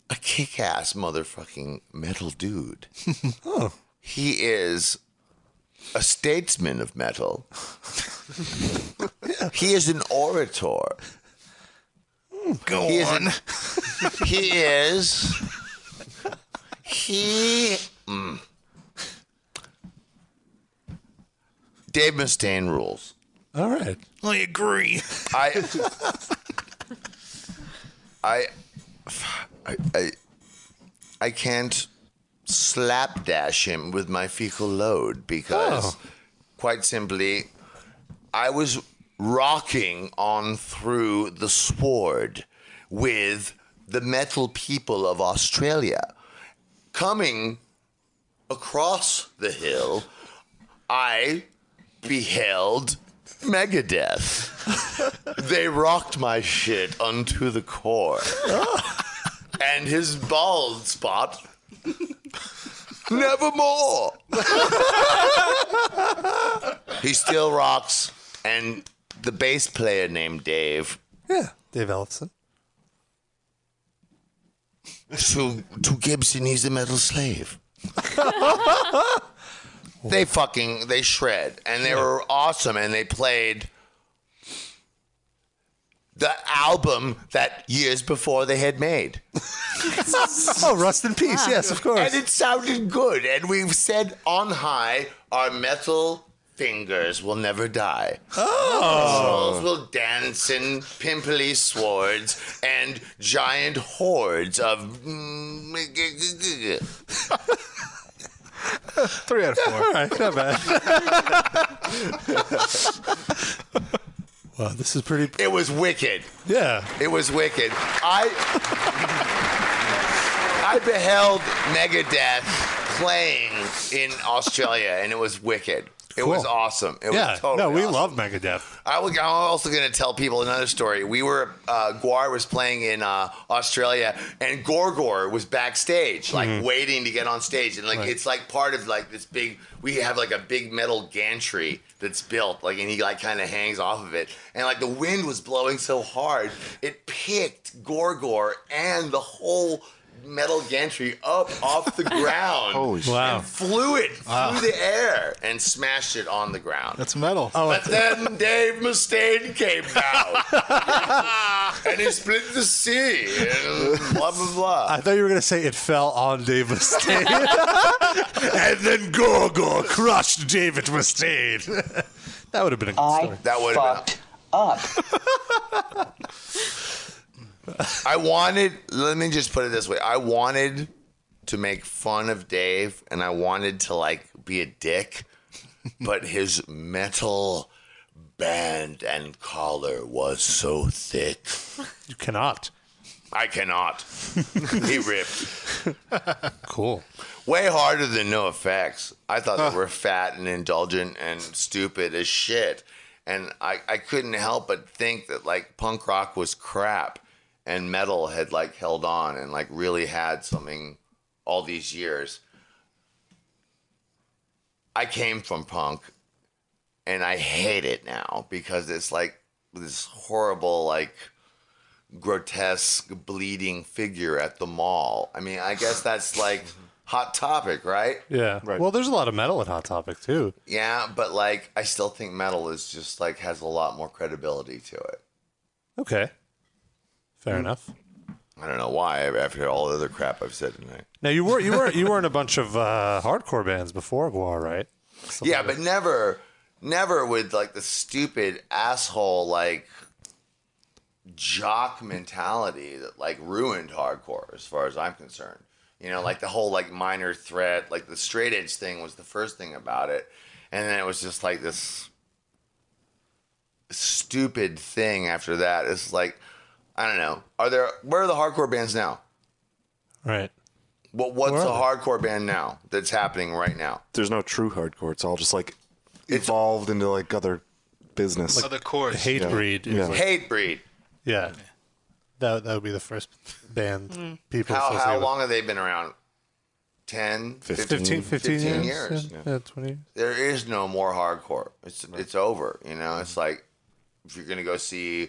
a kick-ass motherfucking metal dude. oh. He is a statesman of metal. He is an orator. Go he on. Is an- he is. He. mm. Dave Mustaine rules. All right. I agree. I. I. I. I, I can't slapdash him with my fecal load because, Oh. quite simply, I was rocking on through the sward with the metal people of Australia, coming across the hill, I beheld Megadeth. they rocked my shit unto the core. and his bald spot, nevermore. he still rocks, and the bass player named Dave. Yeah, Dave Ellefson. To, to Gibson, he's a metal slave. they fucking they shred and they were awesome and they played the album that years before they had made. oh, Rust in Peace. Ah. Yes, of course. And it sounded good. And we've said on high, our metal fingers will never die. Oh. Souls will dance in pimply swords and giant hordes of. Three out of four. All right, not bad. wow, this is pretty. It was wicked. Yeah. It was wicked. I I beheld Megadeth playing in Australia, and it was wicked. It was awesome. It yeah, was totally no, we awesome. love Megadeth. I was, I'm also going to tell people another story. We were, uh, Gwar was playing in uh, Australia, and Gorgor was backstage, like Mhm. waiting to get on stage. And like, Right. it's like part of like this big, we have like a big metal gantry that's built, like, and he like kind of hangs off of it. And like the wind was blowing so hard, it picked Gorgor and the whole metal gantry up off the ground. Holy shit. Wow. And flew it Wow. through the air and smashed it on the ground. That's metal. Oh, but then Dave Mustaine came down, and he split the sea, and blah blah blah. I thought you were going to say it fell on Dave Mustaine. and then Gorgor crushed David Mustaine. that would have been a good story. That would have been up. I wanted. Let me just put it this way: I wanted to make fun of Dave, and I wanted to like be a dick, but his metal band and collar was so thick. You cannot. I cannot. he ripped. Cool. Way harder than NOFX. I thought they were fat and indulgent and stupid as shit. And I, I couldn't help but think that like punk rock was crap and metal had like held on and like really had something all these years. I came from punk and I hate it now because it's like this horrible like grotesque bleeding figure at the mall. I mean, I guess that's like hot topic, right? Yeah. Right. Well, there's a lot of metal at Hot Topic, too. Yeah, but like I still think metal is just like has a lot more credibility to it. Okay. Fair enough. I don't know why after all the other crap I've said tonight. Now you were you were you were in a bunch of uh, hardcore bands before Gwar, right? yeah, but never never with like the stupid asshole like jock mentality that like ruined hardcore as far as I'm concerned. You know, like the whole like minor threat, like the straight edge thing was the first thing about it. And then it was just like this stupid thing after that. It's like I don't know. Are there where are the hardcore bands now? Right. What what's a hardcore band now that's happening right now? There's no true hardcore. It's all just like evolved into like other business. Other cores. Hate Yeah. Breed. is Yeah. like- Hate breed. Yeah. That that would be the first band hmm. people. How, associate how with. long have they been around? 10, 15, 15 years. Yeah, yeah, 20 years. There is no more hardcore. It's it's over. You know, it's like if you're gonna go see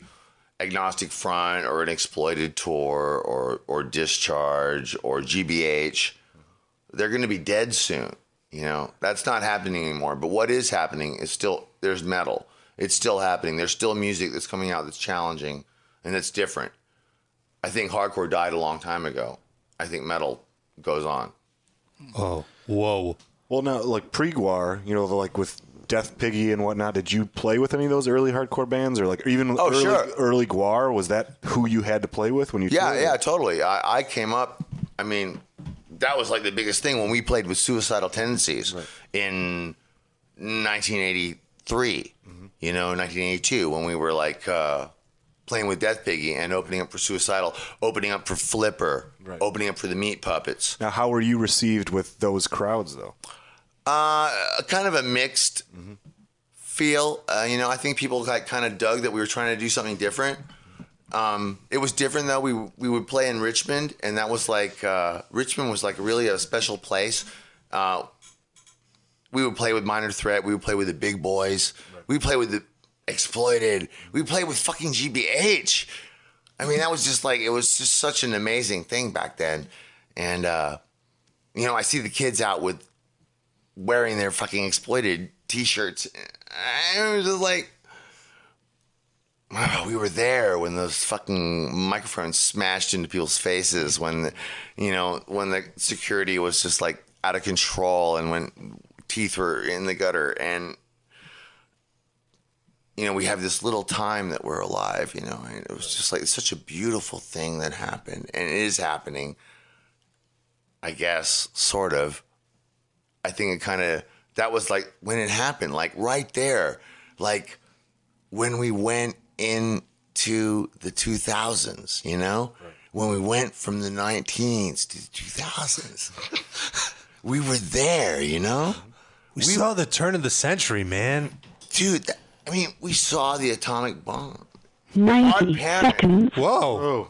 Agnostic Front or an Exploited tour or or Discharge or GBH, they're gonna be dead soon. You know, that's not happening anymore. But what is happening is still there's metal. It's still happening. There's still music that's coming out that's challenging and that's different. I think hardcore died a long time ago. I think metal goes on. Oh, whoa. Well, now like pre-Gwar, you know, like with Death Piggy and whatnot. Did you play with any of those early hardcore bands, or like even Oh, early, sure. early Gwar? Was that who you had to play with when you? Yeah, yeah, totally. I, I came up. I mean, that was like the biggest thing when we played with Suicidal Tendencies in 1983. You know, 1982 when we were like uh, playing with Death Piggy and opening up for Suicidal, opening up for Flipper, opening up for the Meat Puppets. Now, how were you received with those crowds, though? Uh, kind of a mixed feel. Uh, you know, I think people like kind of dug that we were trying to do something different. Um, it was different though. We we would play in Richmond, and that was like uh, Richmond was like really a special place. Uh, we would play with Minor Threat. We would play with the big boys. We would play with the Exploited. We would play with fucking GBH. I mean, that was just like it was just such an amazing thing back then. And uh, you know, I see the kids out with wearing their fucking exploited t-shirts. I was just like, wow, we were there when those fucking microphones smashed into people's faces. When, the, you know, when the security was just like out of control, and when teeth were in the gutter, and you know, we have this little time that we're alive. You know, and it was just like such a beautiful thing that happened, and it is happening. I guess, sort of. I think it kind of that was like when it happened, like right there, like when we went into the 2000s, you know, when we went from the 19s to the 2000s, we were there, you know. We, saw the turn of the century, man. Dude, that, I mean, we saw the atomic bomb. 90 parents- seconds. Whoa.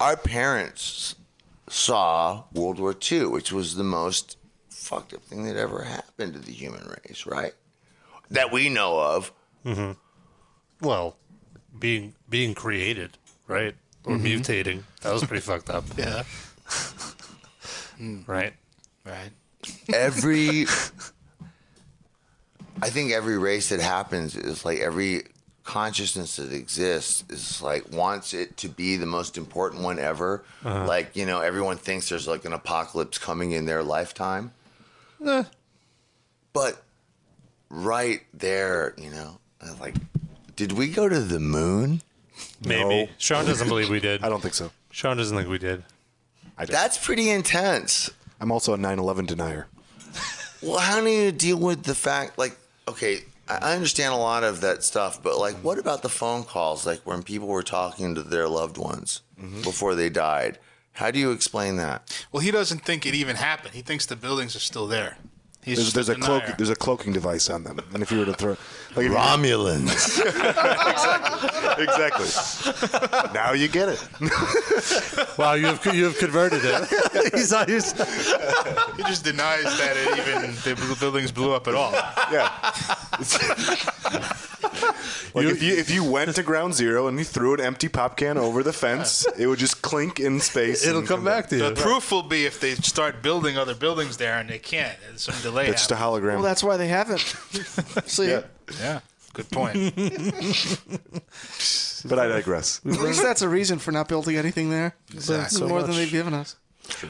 Our parents saw World War II, which was the most fucked up thing that ever happened to the human race, right? That we know of. Mm-hmm. Well, being being created, right, or Mhm. mutating. That was pretty fucked up. Yeah. Right. Right. Every, I think every race that happens is like every consciousness that exists is like wants it to be the most important one ever. Uh-huh. Like you know, everyone thinks there's like an apocalypse coming in their lifetime. Eh. But right there, you know, I was like, did we go to the moon? Maybe. Sean doesn't believe we did. I don't think so. Sean doesn't think we did. That's pretty intense. I'm also a 9/11 denier. Well, how do you deal with the fact, like, okay, I I understand a lot of that stuff, but like, what about the phone calls, like when people were talking to their loved ones before they died? How do you explain that? Well, he doesn't think it even happened. He thinks the buildings are still there. He's There's, there's a denier. cloak. There's a cloaking device on them, and if you were to throw, like if you- Romulans. exactly. exactly. now you get it. wow, you have you have converted it. He's not used. he just denies that it even the buildings blew up at all. Yeah. Like if you if you went to ground zero and you threw an empty pop can over the fence, it would just clink in space. It'll and come back to you. The proof will be if they start building other buildings there and they can't. There's some delay. It's just a hologram. Well, that's why they haven't. See, Yeah. Yeah. Good point. but I digress. at least that's a reason for not building anything there. That's Exactly. more So than they've given us.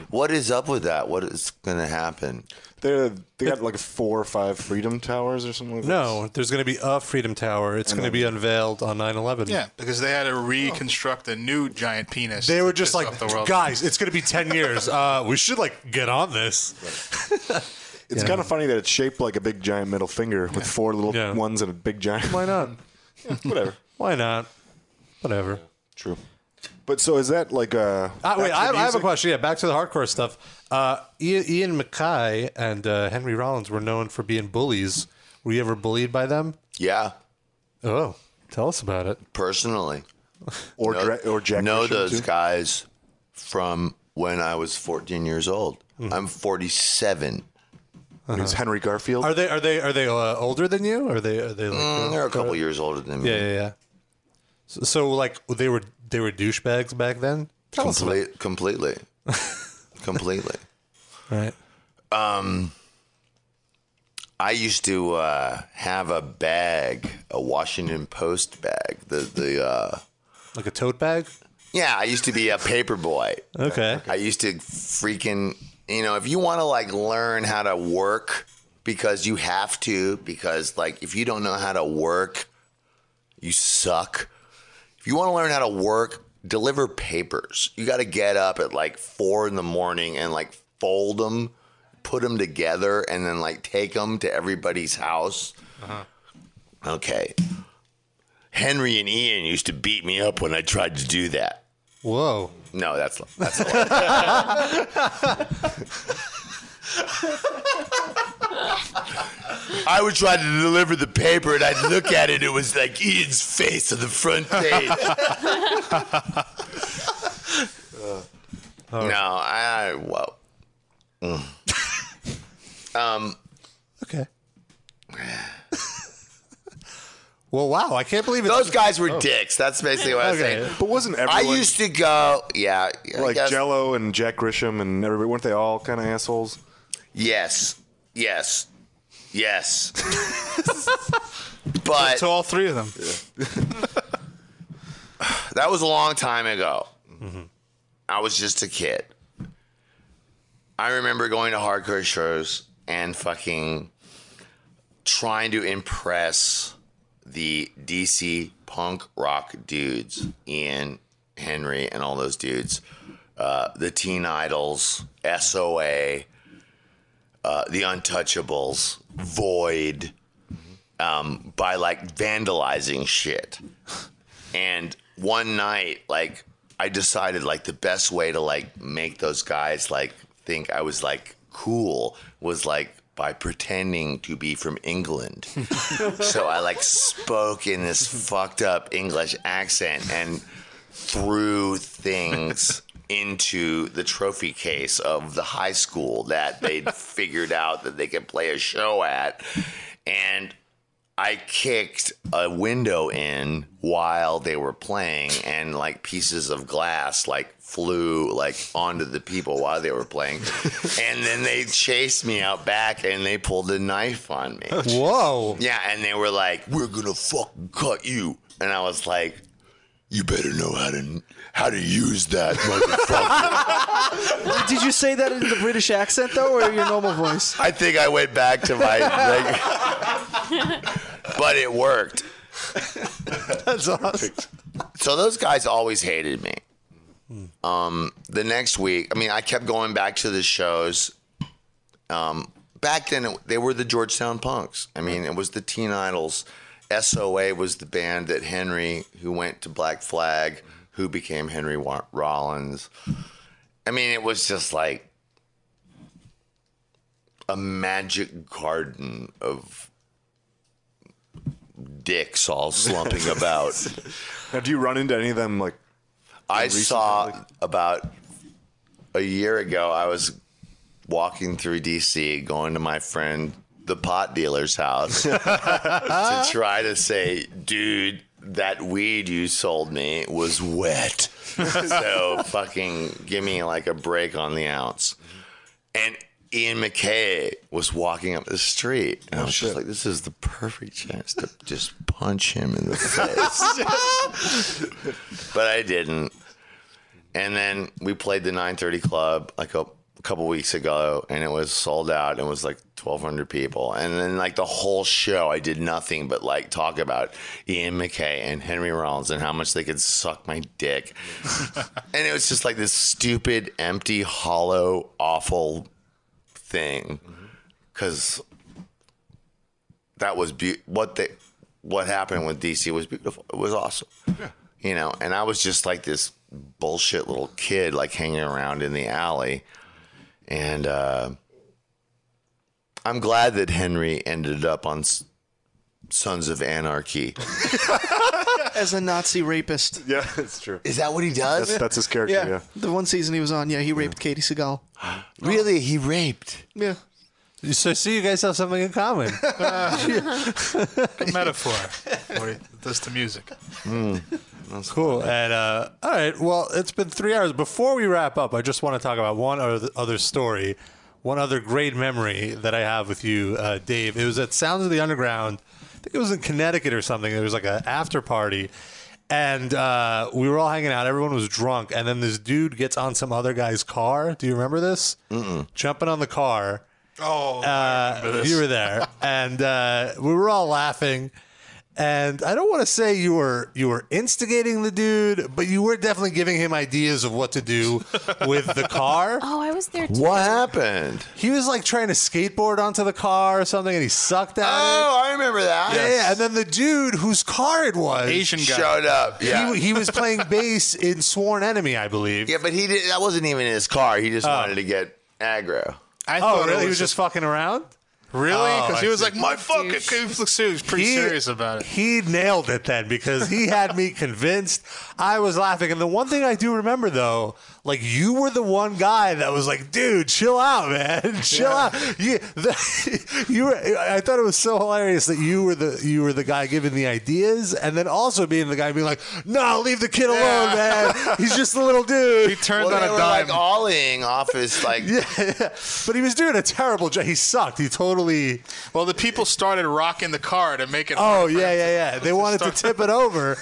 What is up with that? What is going to happen? They they got like four or five freedom towers or something. like No, there's going to be a Freedom Tower. It's going to be unveiled on 9/11. Yeah, because they had to reconstruct a new giant penis. They were just piss like, off the world. guys, it's going to be 10 years. Uh, we should like get on this. It's Yeah. kind of funny that it's shaped like a big giant middle finger with four little ones and a big giant. Why not? whatever. Why not? Whatever. True. But so is that like a? Uh, wait, I have, I have a question. Yeah, back to the hardcore stuff. Uh, Ian, Ian MacKaye and uh, Henry Rollins were known for being bullies. Were you ever bullied by them? Yeah. Oh, tell us about it. Personally. Or know, Dra- or Jack know Grisham, those too? guys from when I was 14 years old. Mm-hmm. I'm 47. Is Henry Garfield? Are they are they are they uh, older than you? Are they are they like Mm, uh, they're a couple years older than me. Yeah, yeah, yeah. So, so like they were they were douchebags back then. Tell us completely. completely. Right. Um, I used to uh, have a bag, a Washington Post bag. The the uh, like a tote bag. Yeah, I used to be a paper boy. Okay. I used to freaking, you know, if you want to like learn how to work because you have to, because like if you don't know how to work, you suck. If you want to learn how to work, deliver papers. You got to get up at like four in the morning and like fold them, put them together, and then like take them to everybody's house. Uh-huh. Okay. Henry and Ian used to beat me up when I tried to do that. Whoa. No, that's that's. I would try to deliver the paper, and I'd look at it. It was like Ian's face on the front page. no, I, I well, mm. um, Okay. well, wow! I can't believe it. those guys were Oh. dicks. That's basically what I was saying. But wasn't everyone. I everyone used to go, yeah, I like guess- Jello and Jack Grisham and everybody? Weren't they all kind of assholes? Yes, yes, yes. but to all three of them. that was a long time ago. I was just a kid. I remember going to hardcore shows and fucking trying to impress the DC punk rock dudes, Ian, Henry, and all those dudes, uh, the Teen Idles, SOA, uh, the Untouchables, Void, um, by like vandalizing shit. And one night, like, I decided like the best way to like make those guys like think I was like cool was like by pretending to be from England. so I like spoke in this fucked up English accent and threw things into the trophy case of the high school that they'd figured out that they could play a show at. And I kicked a window in while they were playing, and like pieces of glass like flew like onto the people while they were playing. and then they chased me out back, and they pulled a knife on me. Whoa! Yeah, and they were like, "We're gonna fucking cut you," and I was like, "You better know how to how to use that, motherfucker." Did you say that in the British accent though, or your normal voice? I think I went back to my, like, but it worked. That's awesome. So those guys always hated me. Um, the next week, I mean, I kept going back to the shows. Um, back then, it, they were the Georgetown Punks. I mean, it was the Teen Idles. SOA was the band that Henry, who went to Black Flag, who became Henry Rollins. I mean, it was just like a magic garden of dicks all slumping about. Now, do you run into any of them like? I recently, saw about a year ago. I was walking through DC, going to my friend the pot dealer's house to try to say, "Dude, that weed you sold me was wet." so fucking give me like a break on the ounce. And Ian MacKaye was walking up the street, and I oh, was just like, "This is the perfect chance to just punch him in the face." but I didn't. And then we played the 930 Club like a couple weeks ago, and it was sold out. And it was like 1,200 people. And then like the whole show, I did nothing but like talk about Ian MacKaye and Henry Rollins and how much they could suck my dick. and it was just like this stupid, empty, hollow, awful thing. Mm-hmm. Because that was be- what they what happened with DC was beautiful. It was awesome. You know, and I was just like this bullshit little kid like hanging around in the alley. And uh I'm glad that Henry ended up on S- Sons of Anarchy. As a Nazi rapist. Yeah, it's true. Is that what he does? That's, that's his character. Yeah, Yeah. the one season he was on, yeah, he raped Katey Sagal. Really? He raped? Yeah. So see, you guys have something in common. Good metaphor. What it does to music. cool. And uh, all right, well, it's been three hours. Before we wrap up, I just want to talk about one other, other story, one other great memory that I have with you, uh, Dave. It was at Sounds of the Underground. I think it was in Connecticut or something. There was like an after party. And uh, we were all hanging out. Everyone was drunk. And then this dude gets on some other guy's car. Do you remember this? Mm-mm. Jumping on the car. Oh, Uh, you were there, and uh, we were all laughing. And I don't want to say you were you were instigating the dude, but you were definitely giving him ideas of what to do with the car. Oh, I was there too. What happened? He was like trying to skateboard onto the car or something, and he sucked at it. Oh, I remember that. Yeah, yeah. And then the dude whose car it was Asian guy. Showed up. Yeah. He, he was playing bass in Sworn Enemy, I believe. yeah, but he did. That wasn't even in his car. He just Oh. wanted to get aggro. I oh, really? He was just fucking around. Really? Oh, Because he I was see. like, my fucking. He was he was pretty He- serious about it. He nailed it then because he had me convinced. I was laughing. And the one thing I do remember though, like you were the one guy that was like, dude, chill out, man. chill out. You, the, you were I thought it was so hilarious that you were the you were the guy giving the ideas and then also being the guy being like, No, leave the kid alone, man. He's just a little dude. He turned well, they were like alling off his like. yeah, yeah. But he was doing a terrible job. He sucked. He totally Well, the people started rocking the car to make it. Oh yeah, yeah, yeah. They wanted to tip it over.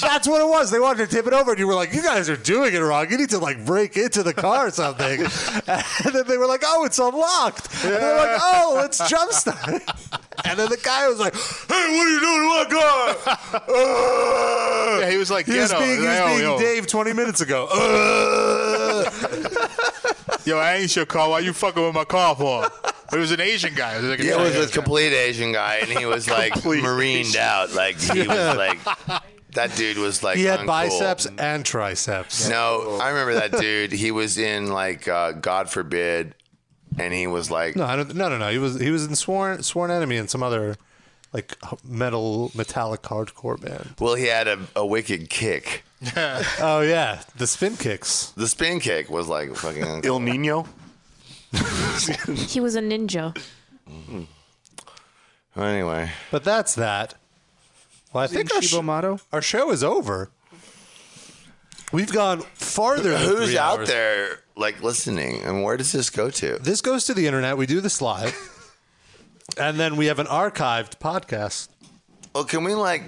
That's what it was. They wanted to tip it over, and you were like, "You guys are doing it wrong. You need to like break into the car or something." And then they were like, "Oh, it's unlocked." And they were like, "Oh, let's jumpstart." And then the guy was like, "Hey, what are you doing to my car?" Uh, Yeah, he was like, he was being, he was Yo, being yo. Dave twenty minutes ago. Uh. Yo, I ain't your car. Why you fucking with my car for? But it was an Asian guy. It was like a Yeah, it was Chinese a complete Asian guy, and he was like marined out. Like he was like that dude was like he had uncool. biceps and triceps. No, I remember that dude. He was in like uh, God forbid, and he was like No, I don't, no, no, no. He was he was in Sworn Sworn Enemy and some other like metal metallic hardcore band. Well, he had a, a wicked kick. oh yeah, the spin kicks. The spin kick was like fucking Ill Niño. He was a ninja. Anyway, But that's that. Well, I think our, sh- our show is over. We've gone farther. Than Who's three out hours. there like listening, and where does this go to? This goes to the internet. We do this live, and then we have an archived podcast. Well, can we like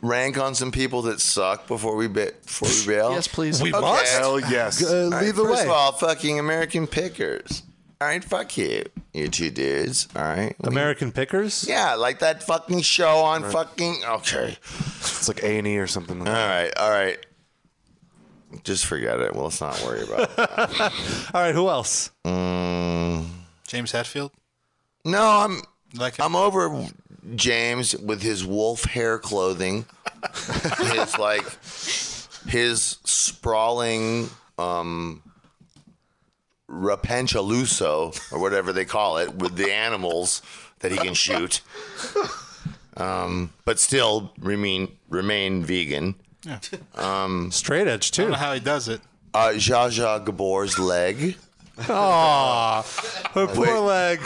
rank on some people that suck before we ba- before we bail? Yes, please. We Okay. must. Hell yes. Uh, All right, lead the first way. of all, fucking American Pickers. All right, fuck you, you two dudes. All right, American Pickers. Yeah, like that fucking show on fucking. Okay. It's like A and E or something. All right, all right. Just forget it. Well, let's not worry about it. All right, who else? Mm, James Hetfield. no, I'm. Like I'm over James with his wolf hair clothing, his like his sprawling um rapenchaluso or whatever they call it with the animals that he can shoot. Um, but still remain remain vegan. Yeah. Um, Straight edge I don't too. know how he does it. uh, Zsa Zsa Gabor's leg, Aw, her poor Wait. leg.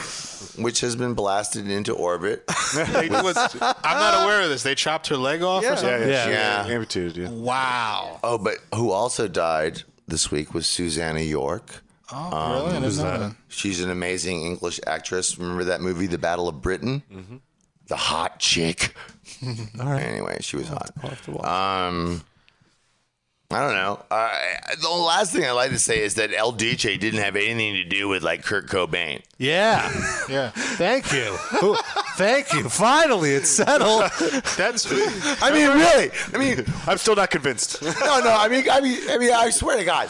which has been blasted into orbit. They- what- I'm not aware of this. They chopped her leg off or Yeah, something. yeah, Yeah. yeah. Amputated, yeah. Wow. Oh, but who also died this week was Susannah York. Oh, really? I didn't who's know that? that. She's an amazing English actress. Remember that movie, The Battle of Britain? The hot chick. All right. Anyway, she was hot. I'll have to watch. Um, I don't know. Uh, the last thing I like to say is that El Duce didn't have anything to do with like Kurt Cobain. Yeah. Yeah. Thank you. Who- Thank you. Finally, it's settled. That's. I mean, really. I mean, I'm still not convinced. no, no. I mean, I mean, I mean, I swear to God,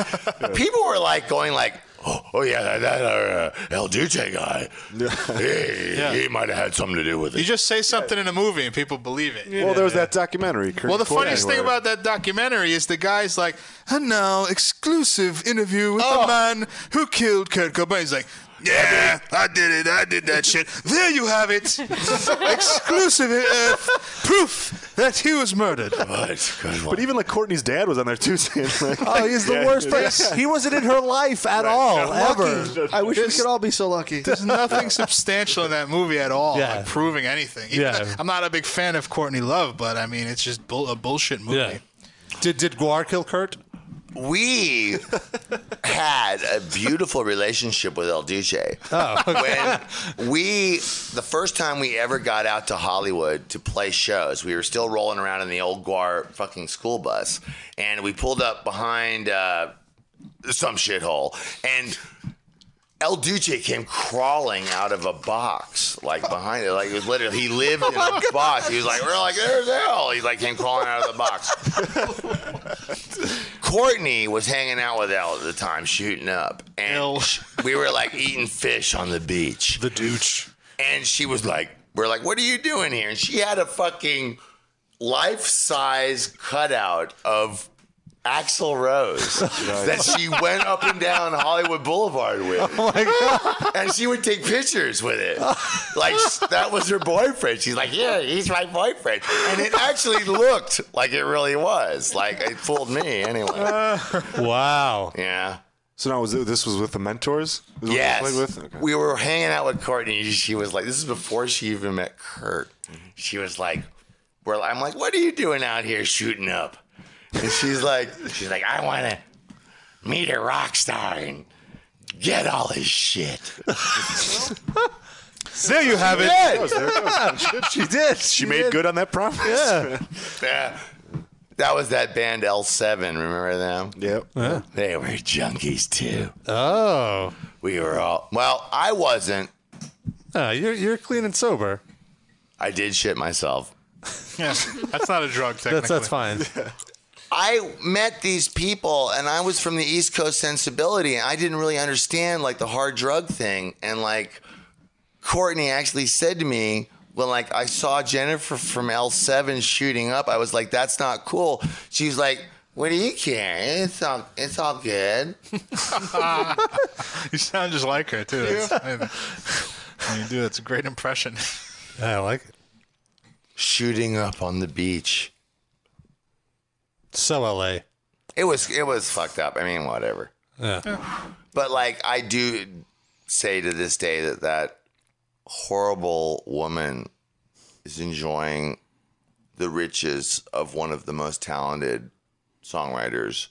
people were like going like, "Oh, oh yeah, that, that uh, El Duce guy, he, Yeah. he might have had something to do with it. You just say something in a movie and people believe it. well, there was that documentary. Kurt Well, the Cobain, funniest thing about that documentary is the guy's like, and now exclusive interview with Oh. the man who killed Kurt Cobain. He's like, yeah, I did it. I did that shit. There you have it. exclusive uh, proof that he was murdered. But even like Courtney's dad was on there too, saying like, Oh, he's the Yeah. worst person. He wasn't in her life at all, ever. I wish we could all be so lucky. There's nothing substantial in that movie at all, Yeah. like proving anything. Even- Yeah. I'm not a big fan of Courtney Love, but I mean, it's just bull- a bullshit movie. Yeah. Did did Gwar kill Kurt? We had a beautiful relationship with El Duce. Oh, When we, the first time we ever got out to Hollywood to play shows, we were still rolling around in the old Gwar fucking school bus, and we pulled up behind uh, some shithole, and El Duce came crawling out of a box, like behind it. Like it was literally, he lived in a oh box. He was like, we're like, there's El. He like came crawling out of the box. Courtney was hanging out with El at the time, shooting up, and sh- we were like eating fish on the beach. The douche. And she was like, we're like, "What are you doing here?" And she had a fucking life size cutout of Axl Rose that she went up and down Hollywood Boulevard with. Oh my god! And she would take pictures with it, like that was her boyfriend. She's like, "Yeah, he's my boyfriend," and it actually looked like it really was. Like it fooled me anyway. wow. Yeah. So now was it, this was with the mentors? Is what you Yes. played with? Okay. We were hanging out with Courtney. She was like, this is before she even met Kurt. She was like, we're, I'm like, what are you doing out here shooting up? And she's like, she's like, I want to meet a rock star and get all his shit. There you have it. Yes, there it goes. she did. She made good on that promise. Yeah. Yeah. That was that band L7. Remember them? Yep. Yeah. They were junkies too. Oh. We were all, well, I wasn't. Ah, you're you're clean and sober. I did shit myself. Yeah, that's not a drug. Technically, That's that's fine. I met these people and I was from the East Coast sensibility and I didn't really understand like the hard drug thing. And like Courtney actually said to me, when like I saw Jennifer from L7 shooting up, I was like, that's not cool. She was like, what do you care? It's all, it's all good. you sound just like her too. That's- When you do, it's a great impression. I like it. Shooting up on the beach. So LA. It was it was fucked up. I mean, whatever. Yeah. But like I do say to this day that that horrible woman is enjoying the riches of one of the most talented songwriters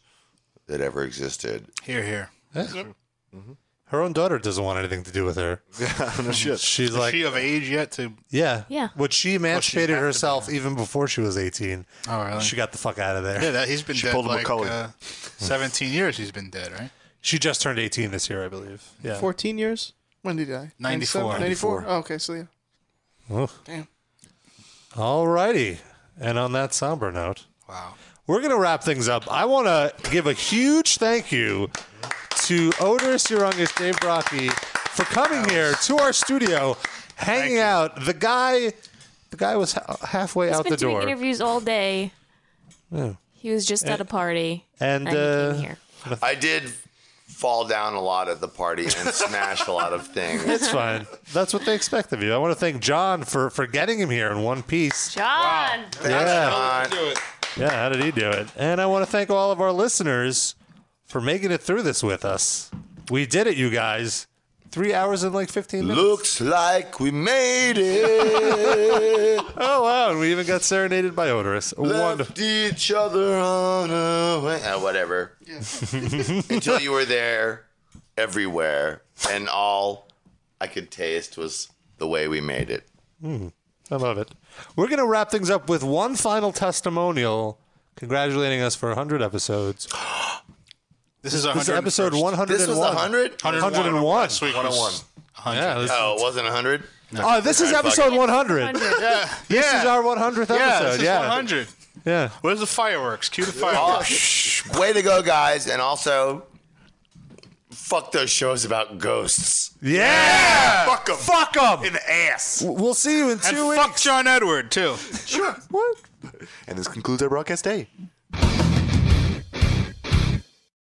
that ever existed. Here, here. Mm-hmm. Her own daughter doesn't want anything to do with her. Yeah, no shit. She's Is like, she of age yet to? yeah, Yeah. But she emancipated had to be, herself even before she was eighteen. Oh, really? She got the fuck out of there. Yeah, that, he's been She dead pulled a like Macaulay. uh, 17 years. He's been dead, right? She just turned eighteen this year, I believe. Yeah. 14 years? When did he die? 94. 97? 94. Oh, okay, so yeah. Oh. Damn. Alrighty. And on that somber note, Wow. we're going to wrap things up. I want to give a huge thank you to Oderus Urungus, Dave Brockie, for coming here to our studio, hanging out. The guy, the guy was ha- halfway He's out been the doing door. interviews all day. Yeah. He was just at a party. And, he uh, came here. I did fall down a lot at the party and smash a lot of things. It's fine. That's what they expect of you. I want to thank John for for getting him here in one piece. John. Yeah. Yeah, how did he do it? And I want to thank all of our listeners for making it through this with us. We did it, you guys. Three hours and like 15 minutes. Looks like we made it. oh, wow. And we even got serenaded by Oderus. Wonderful. Left each other on a way. Uh, whatever. Until you were there, everywhere, and all I could taste was the way we made it. Mm, I love it. We're going to wrap things up with one final testimonial congratulating us for 100 episodes. This is This is episode 101. This was 100? 101. Last week was 101. 100. Yeah, this- Oh, it wasn't 100? Oh, uh, this is episode 100. Yeah. This yeah. is our 100th Yeah, episode. this is yeah. 100. Yeah. Where's the fireworks? Cue the Oh, fireworks. shh. Way to go, guys. And also, fuck those shows about ghosts. Yeah. Fuck him. Fuck them. In the ass. We'll see you in And two fuck weeks. John Edward, too. Sure. What? And this concludes our broadcast day.